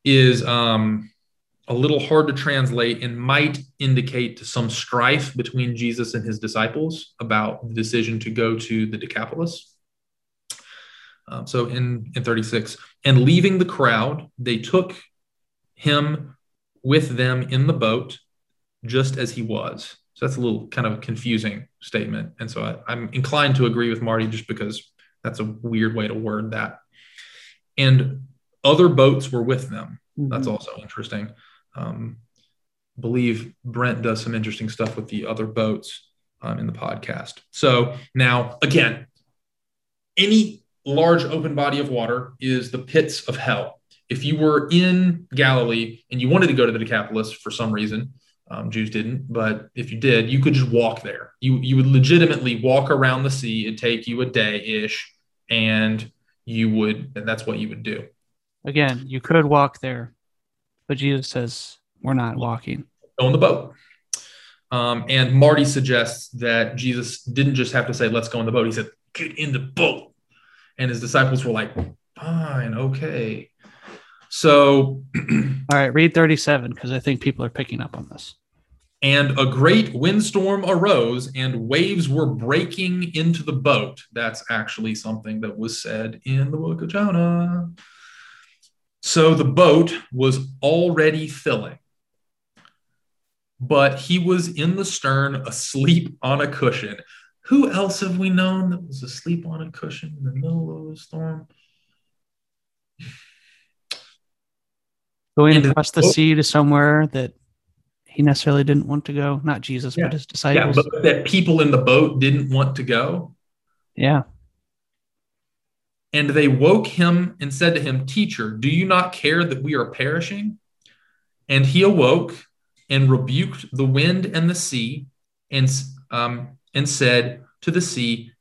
is um, a little hard to translate and might indicate to some strife between Jesus and his disciples about the decision to go to the Decapolis. Um, so in, in 36, and leaving the crowd, they took him with them in the boat just as he was. So that's a little kind of confusing statement. And so I, I'm inclined to agree with Marty just because that's a weird way to word that. And other boats were with them. Mm-hmm. That's also interesting. Um, believe Brent does some interesting stuff with the other boats um, in the podcast. So now, again, any large open body of water is the pits of hell. If you were in Galilee and you wanted to go to the Decapolis for some reason, um, Jews didn't, but if you did, you could just walk there. You you would legitimately walk around the sea. It'd take you a day ish, and you would, and that's what you would do. Again, you could walk there, but Jesus says we're not walking. Go on the boat. Um, and Marty suggests that Jesus didn't just have to say, let's go on the boat. He said, get in the boat. And his disciples were like, fine, okay. So, all right, read 37 because I think people are picking up on this. And a great windstorm arose, and waves were breaking into the boat. That's actually something that was said in the book of Jonah. So the boat was already filling, but he was in the stern asleep on a cushion. Who else have we known that was asleep on a cushion in the middle of a storm? Going across the sea to somewhere that he necessarily didn't want to go. Not Jesus, yeah. but his disciples. Yeah, but that people in the boat didn't want to go. Yeah. And they woke him and said to him, Teacher, do you not care that we are perishing? And he awoke and rebuked the wind and the sea and, um, and said to the sea,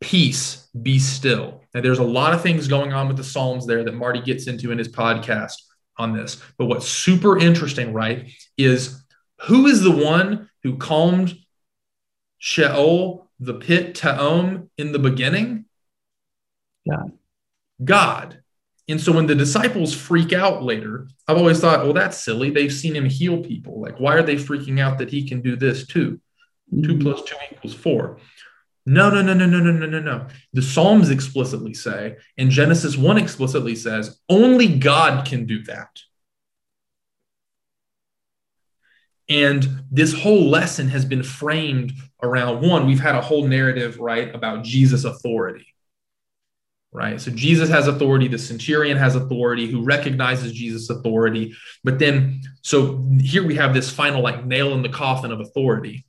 Peace, be still. Now, there's a lot of things going on with the Psalms there that Marty gets into in his podcast on this. But what's super interesting, right, is who is the one who calmed Sheol, the pit, Tehom, in the beginning? God. God. And so when the disciples freak out later, I've always thought, well, that's silly. They've seen him heal people. Like, why are they freaking out that he can do this too? Mm-hmm. Two plus two equals four. No, no, no, no, no, no, no, no, no. The Psalms explicitly say, and Genesis 1 explicitly says, only God can do that. And this whole lesson has been framed around one, we've had a whole narrative, right, about Jesus' authority right? So Jesus has authority, the centurion has authority, who recognizes Jesus' authority. But then, so here we have this final like nail in the coffin of authority.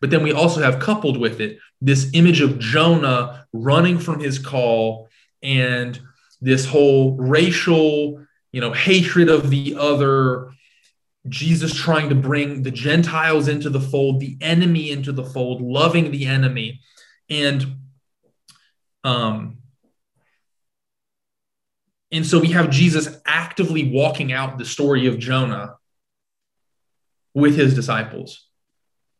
But then we also have coupled with it this image of Jonah running from his call and this whole racial, you know, hatred of the other. Jesus trying to bring the Gentiles into the fold, the enemy into the fold, loving the enemy. And um, and so we have Jesus actively walking out the story of Jonah with his disciples,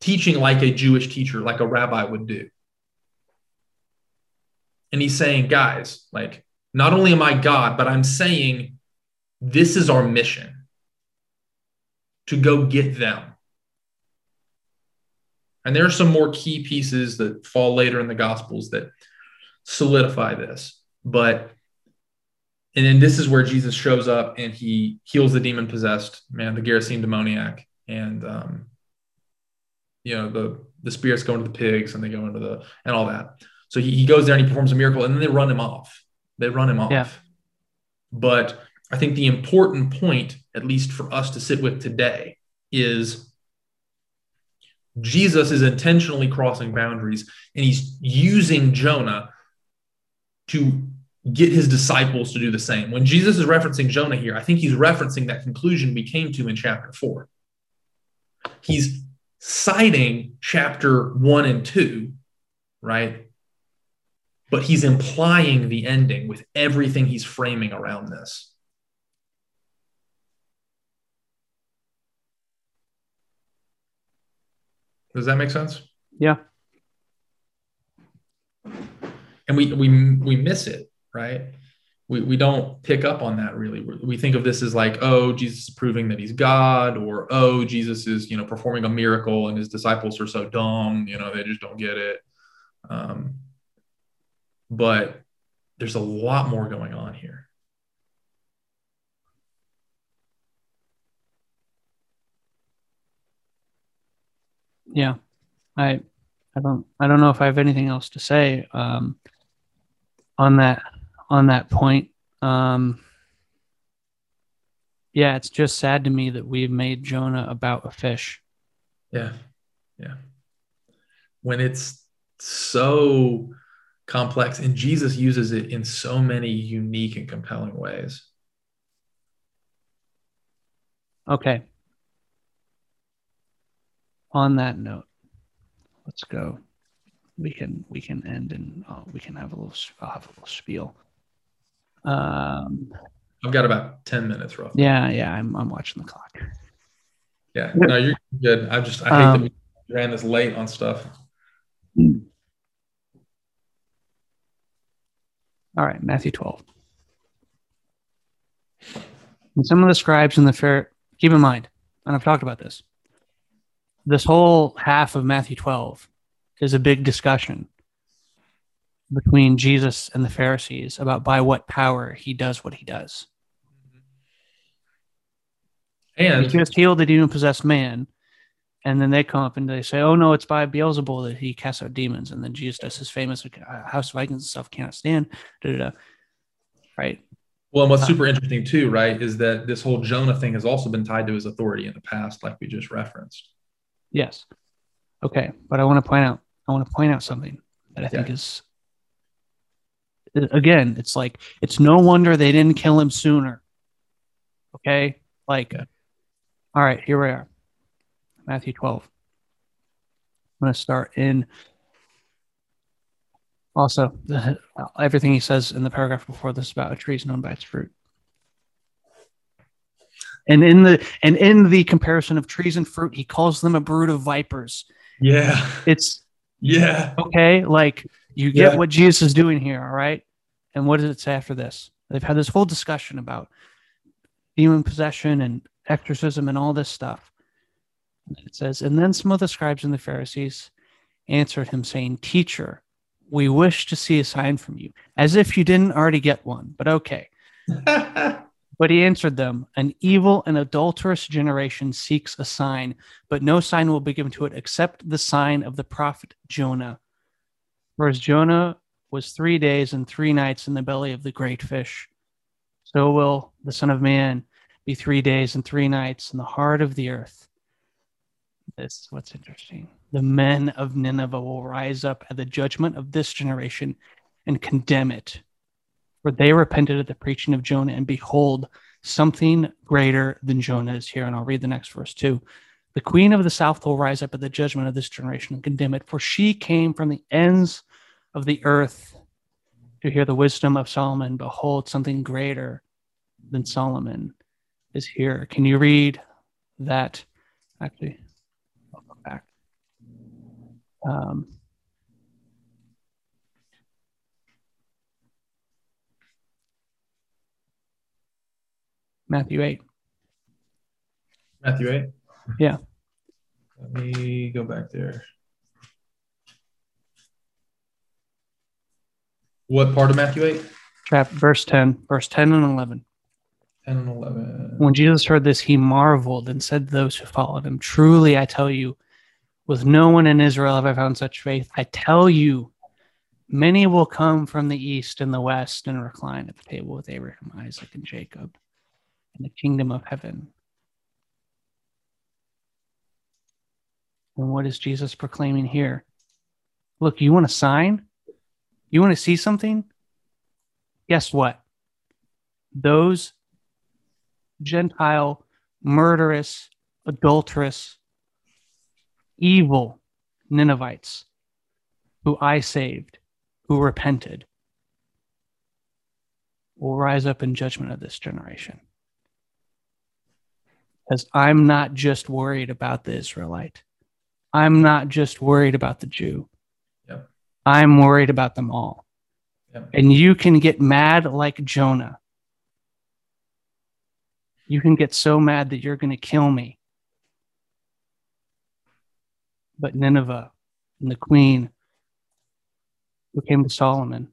teaching like a Jewish teacher, like a rabbi would do. And he's saying, guys, like, not only am I God, but I'm saying this is our mission to go get them. And there are some more key pieces that fall later in the Gospels that solidify this. But and then this is where Jesus shows up and he heals the demon possessed man, the Gerasene demoniac, and um, you know, the the spirits go into the pigs and they go into the and all that. So he, he goes there and he performs a miracle, and then they run him off. They run him off. Yeah. But I think the important point, at least for us to sit with today, is Jesus is intentionally crossing boundaries and he's using Jonah to get his disciples to do the same. When Jesus is referencing Jonah here, I think he's referencing that conclusion we came to in chapter four. He's citing chapter one and two, right? But he's implying the ending with everything he's framing around this. Does that make sense? Yeah. And we we we miss it, right? We we don't pick up on that really. We think of this as like, oh, Jesus is proving that he's God, or oh, Jesus is you know performing a miracle, and his disciples are so dumb, you know, they just don't get it. Um, but there's a lot more going on here. Yeah. I I don't I don't know if I have anything else to say um, on that on that point. Um, yeah, it's just sad to me that we've made Jonah about a fish. Yeah. Yeah. When it's so complex and Jesus uses it in so many unique and compelling ways. Okay. On that note, let's go. We can we can end and uh, we can have a little I'll have a little spiel. Um, I've got about 10 minutes roughly. yeah, yeah, I'm I'm watching the clock. Yeah. No, you're good. I just, I hate Um, that we ran this late on stuff. All right, Matthew 12. And some of the scribes and the fair, keep in mind, and I've talked about this, this whole half of Matthew 12 is a big discussion between Jesus and the Pharisees about by what power he does what he does. He And just healed the demon possessed man. And then they come up and they say, "Oh no, it's by Beelzebul that he casts out demons." And then Jesus does his famous uh, House of Vikings and stuff cannot stand. Da, da, da. Right? well, and what's super interesting too, right, is that this whole Jonah thing has also been tied to his authority in the past, like we just referenced. Yes. Okay, but I want to point out. I want to point out something that I think Yeah. is. Again, it's like it's no wonder they didn't kill him sooner. Okay, like, all right, here we are, Matthew twelve. I'm going to start in. Also, the, everything he says in the paragraph before this about a tree is known by its fruit. And in the and in the comparison of trees and fruit, he calls them a brood of vipers. Yeah. It's Yeah. okay, like you get Yeah. what Jesus is doing here, all right? And what does it say after this? They've had this whole discussion about demon possession and exorcism and all this stuff. It says, and then some of the scribes and the Pharisees answered him, saying, Teacher, we wish to see a sign from you, as if you didn't already get one, but okay. But he answered them, An evil and adulterous generation seeks a sign, but no sign will be given to it except the sign of the prophet Jonah. For as Jonah was three days and three nights in the belly of the great fish, so will the Son of Man be three days and three nights in the heart of the earth. This is what's interesting. The men of Nineveh will rise up at the judgment of this generation and condemn it. For they repented at the preaching of Jonah, and behold, something greater than Jonah is here. And I'll read the next verse too. The queen of the south will rise up at the judgment of this generation and condemn it, for she came from the ends of the earth to hear the wisdom of Solomon. Behold, something greater than Solomon is here. Can you read that? Actually, I'll go back. Um, Matthew 8. Matthew 8? Yeah. Let me go back there. What part of Matthew 8? Chapter, verse 10, verse 10 and 11. 10 and 11. When Jesus heard this, he marveled and said to those who followed him, Truly I tell you, With no one in Israel have I found such faith. I tell you, many will come from the east and the west and recline at the table with Abraham, Isaac, and Jacob in the kingdom of heaven. And what is Jesus proclaiming here? Look, you want a sign? You want to see something? Guess what? Those Gentile, murderous, adulterous, evil Ninevites who I saved, who repented, will rise up in judgment of this generation. Because I'm not just worried about the Israelite. I'm not just worried about the Jew. I'm worried about them all. Yep. And you can get mad like Jonah. You can get so mad that you're going to kill me. But Nineveh and the queen who came to Solomon,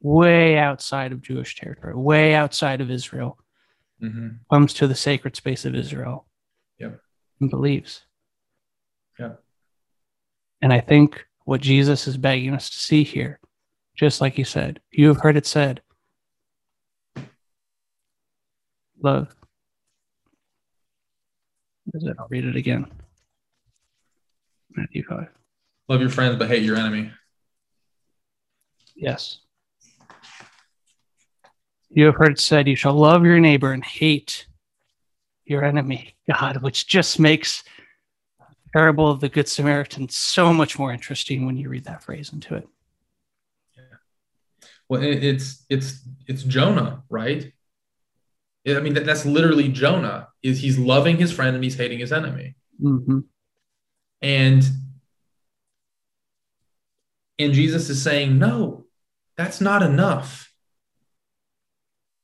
way outside of Jewish territory, way outside of Israel, hmm comes to the sacred space of Israel Yep. and believes. Yep. And I think what Jesus is begging us to see here, just like he said, you have heard it said, love. Is it? I'll read it again. Matthew 5. Love your friends, but hate your enemy. Yes. You have heard it said, You shall love your neighbor and hate your enemy. God, which just makes parable of the Good Samaritan so much more interesting when you read that phrase into it. Yeah. Well, it's it's it's Jonah, right? I mean, that, that's literally Jonah. Is he's loving his friend and he's hating his enemy, hmm and and Jesus is saying, no, that's not enough.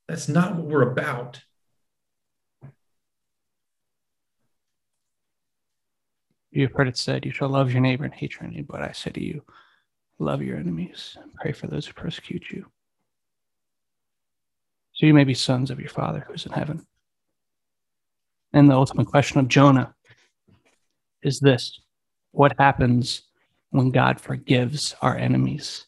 That's not what we're about. You have heard it said, You shall love your neighbor and hate your enemy. But I say to you, love your enemies and pray for those who persecute you. So you may be sons of your Father who's in heaven. And the ultimate question of Jonah is this What happens when God forgives our enemies?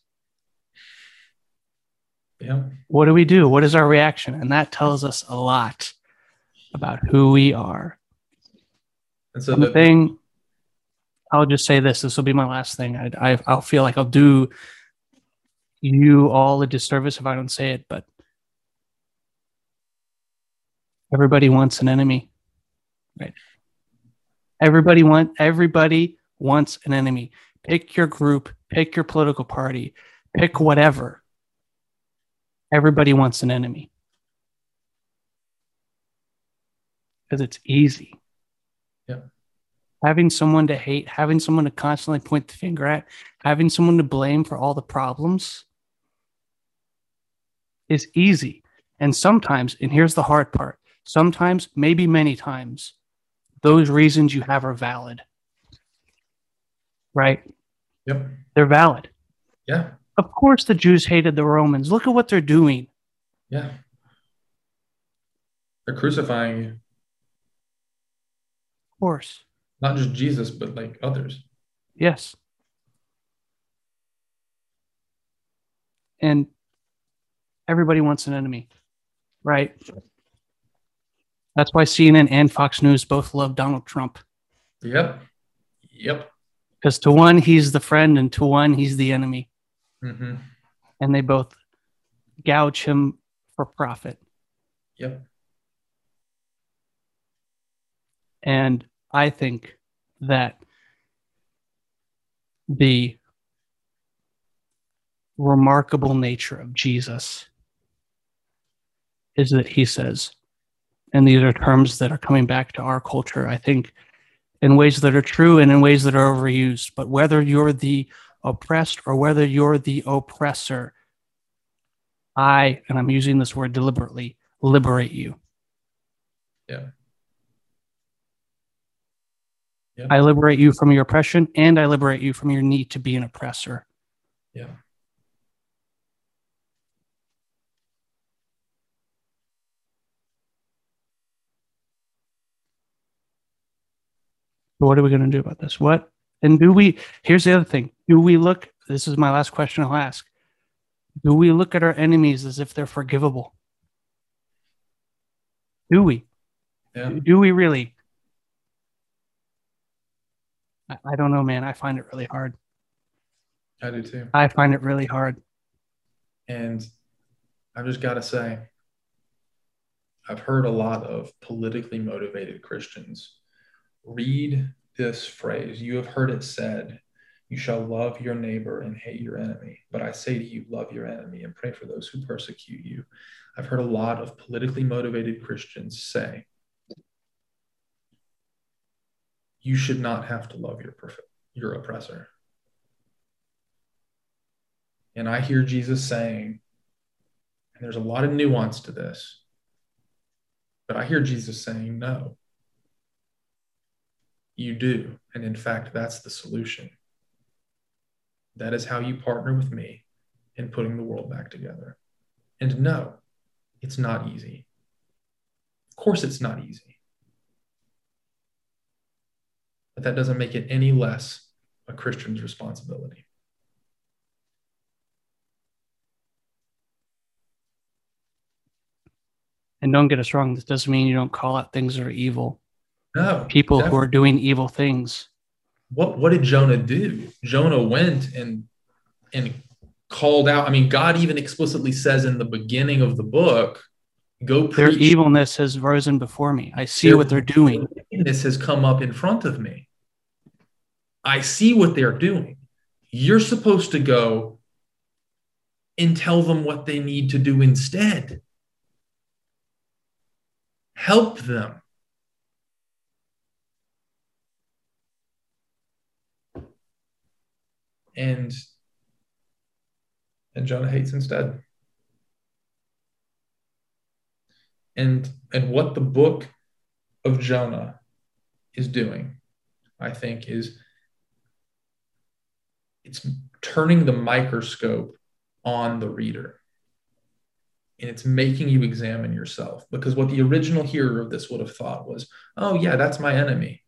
Yeah. What do we do? What is our reaction? And that tells us a lot about who we are. And so the the, thing, I'll just say this. This will be my last thing. I, I, I'll feel like I'll do you all a disservice if I don't say it, but everybody wants an enemy, right? Everybody want everybody wants an enemy. Pick your group, pick your political party, pick whatever. Everybody wants an enemy because it's easy having someone to hate, having someone to constantly point the finger at, having someone to blame for all the problems is easy. And sometimes, and here's the hard part sometimes, maybe many times, those reasons you have are valid. Right? yep. They're valid. Yeah. Of course, the Jews hated the Romans. Look at what they're doing. Yeah. They're crucifying you. Of course. Not just Jesus, but like others. Yes. And everybody wants an enemy, right? That's why CNN and Fox News both love Donald Trump. Yep. Yep. Because to one, he's the friend, and to one, he's the enemy. Mm-hmm. And they both gouge him for profit. Yep. And I think that the remarkable nature of Jesus is that he says, and these are terms that are coming back to our culture, I think, in ways that are true and in ways that are overused. But whether you're the oppressed or whether you're the oppressor, I, and I'm using this word deliberately, liberate you. Yeah. I liberate you from your oppression and I liberate you from your need to be an oppressor. Yeah. But what are we going to do about this? What? And do we, here's the other thing. Do we look, this is my last question I'll ask. Do we look at our enemies as if they're forgivable? Do we? Yeah. Do we really? I, I don't know, man. I find it really hard. I do too. I find it really hard. And I've just got to say, I've heard a lot of politically motivated Christians read this phrase. You have heard it said, You shall love your neighbor and hate your enemy. But I say to you, love your enemy and pray for those who persecute you. I've heard a lot of politically motivated Christians say, You should not have to love your, your oppressor. And I hear Jesus saying, and there's a lot of nuance to this, but I hear Jesus saying, no, you do. And in fact, that's the solution. That is how you partner with me in putting the world back together. And no, it's not easy. Of course, it's not easy. But that doesn't make it any less a Christian's responsibility. And don't get us wrong, this doesn't mean you don't call out things that are evil. No. People definitely. who are doing evil things. What what did Jonah do? Jonah went and and called out. I mean, God even explicitly says in the beginning of the book, go preach. Their evilness has risen before me. I see Their what they're doing. This has come up in front of me. I see what they're doing. You're supposed to go and tell them what they need to do instead help them. And and Jonah hates instead. And and what the book of Jonah is doing, I think, is it's turning the microscope on the reader and it's making you examine yourself because what the original hearer of this would have thought was, oh, yeah, that's my enemy.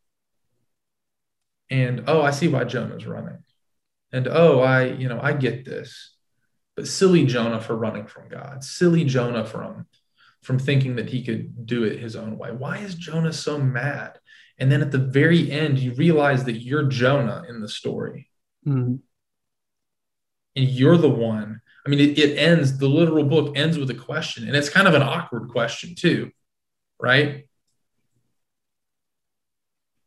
And oh, I see why Jonah's running. And oh, I, you know, I get this. But silly Jonah for running from God, silly Jonah from from thinking that he could do it his own way. Why is Jonah so mad? And then at the very end, you realize that you're Jonah in the story. Mm-hmm. And you're the one I mean, it, it ends, the literal book ends with a question, and it's kind of an awkward question, too, right?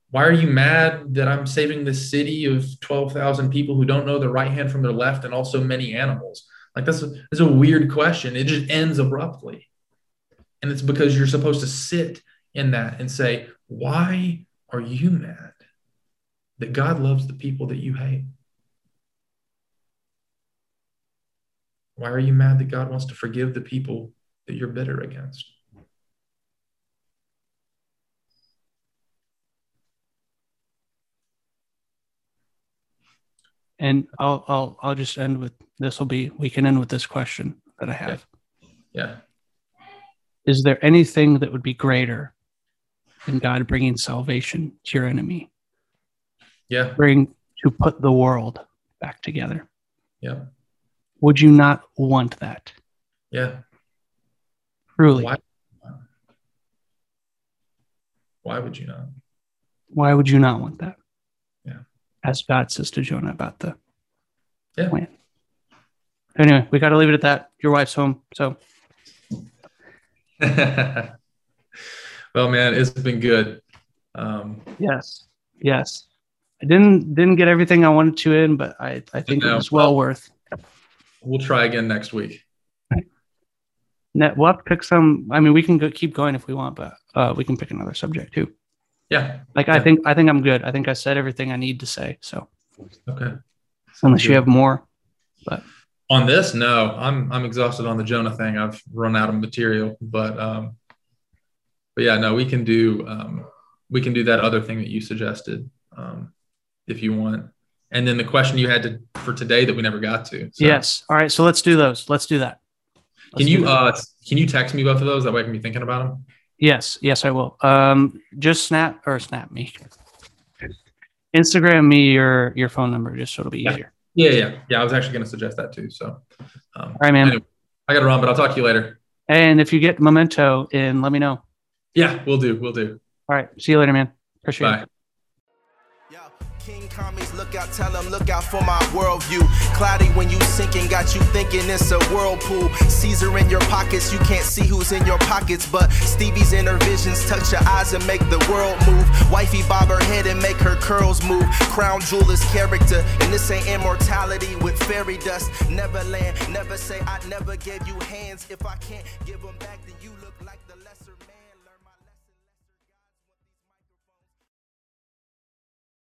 Why are you mad that I'm saving this city of 12,000 people who don't know their right hand from their left and also many animals? Like, that's a, that's a weird question. It just ends abruptly. And it's because you're supposed to sit in that and say, Why are you mad that God loves the people that you hate? Why are you mad that God wants to forgive the people that you're bitter against? And I'll I'll I'll just end with this will be we can end with this question that I have. Yeah. yeah. Is there anything that would be greater than God bringing salvation to your enemy? Yeah. Bring to put the world back together. Yeah. Would you not want that? Yeah. Truly. Why? Why would you not? Why would you not want that? Yeah. As God says to Jonah about the yeah. plan. Anyway, we got to leave it at that. Your wife's home, so. well, man, it's been good. Um, yes, yes. I didn't didn't get everything I wanted to in, but I I think it was well, well worth. We'll try again next week. Net, we'll have to pick some. I mean, we can go, keep going if we want, but uh, we can pick another subject too. Yeah. Like yeah. I think I think I'm good. I think I said everything I need to say. So. Okay. Unless you have more, but. On this, no, I'm I'm exhausted on the Jonah thing. I've run out of material, but um, but yeah, no, we can do um, we can do that other thing that you suggested um, if you want and then the question you had to for today that we never got to. So. Yes. All right. So let's do those. Let's do that. Let's can you uh can you text me both of those? That way I can be thinking about them. Yes. Yes, I will. Um, just snap or snap me. Instagram me your your phone number just so it'll be Yeah. easier. Yeah, yeah, yeah. I was actually going to suggest that too. So, um, All right, man. anyway, I got to run, but I'll talk to you later. And if you get memento in, let me know. Yeah, we'll do. We'll do. All right. See you later, man. Appreciate Bye. it. King Commies, look out, tell them, look out for my worldview. Cloudy when you sinking, got you thinking it's a whirlpool. Caesar in your pockets, you can't see who's in your pockets, but Stevie's inner visions touch your eyes and make the world move. Wifey bob her head and make her curls move. Crown jewel is character, and this ain't immortality with fairy dust. Never land, never say I never gave you hands. If I can't give them back, then you look.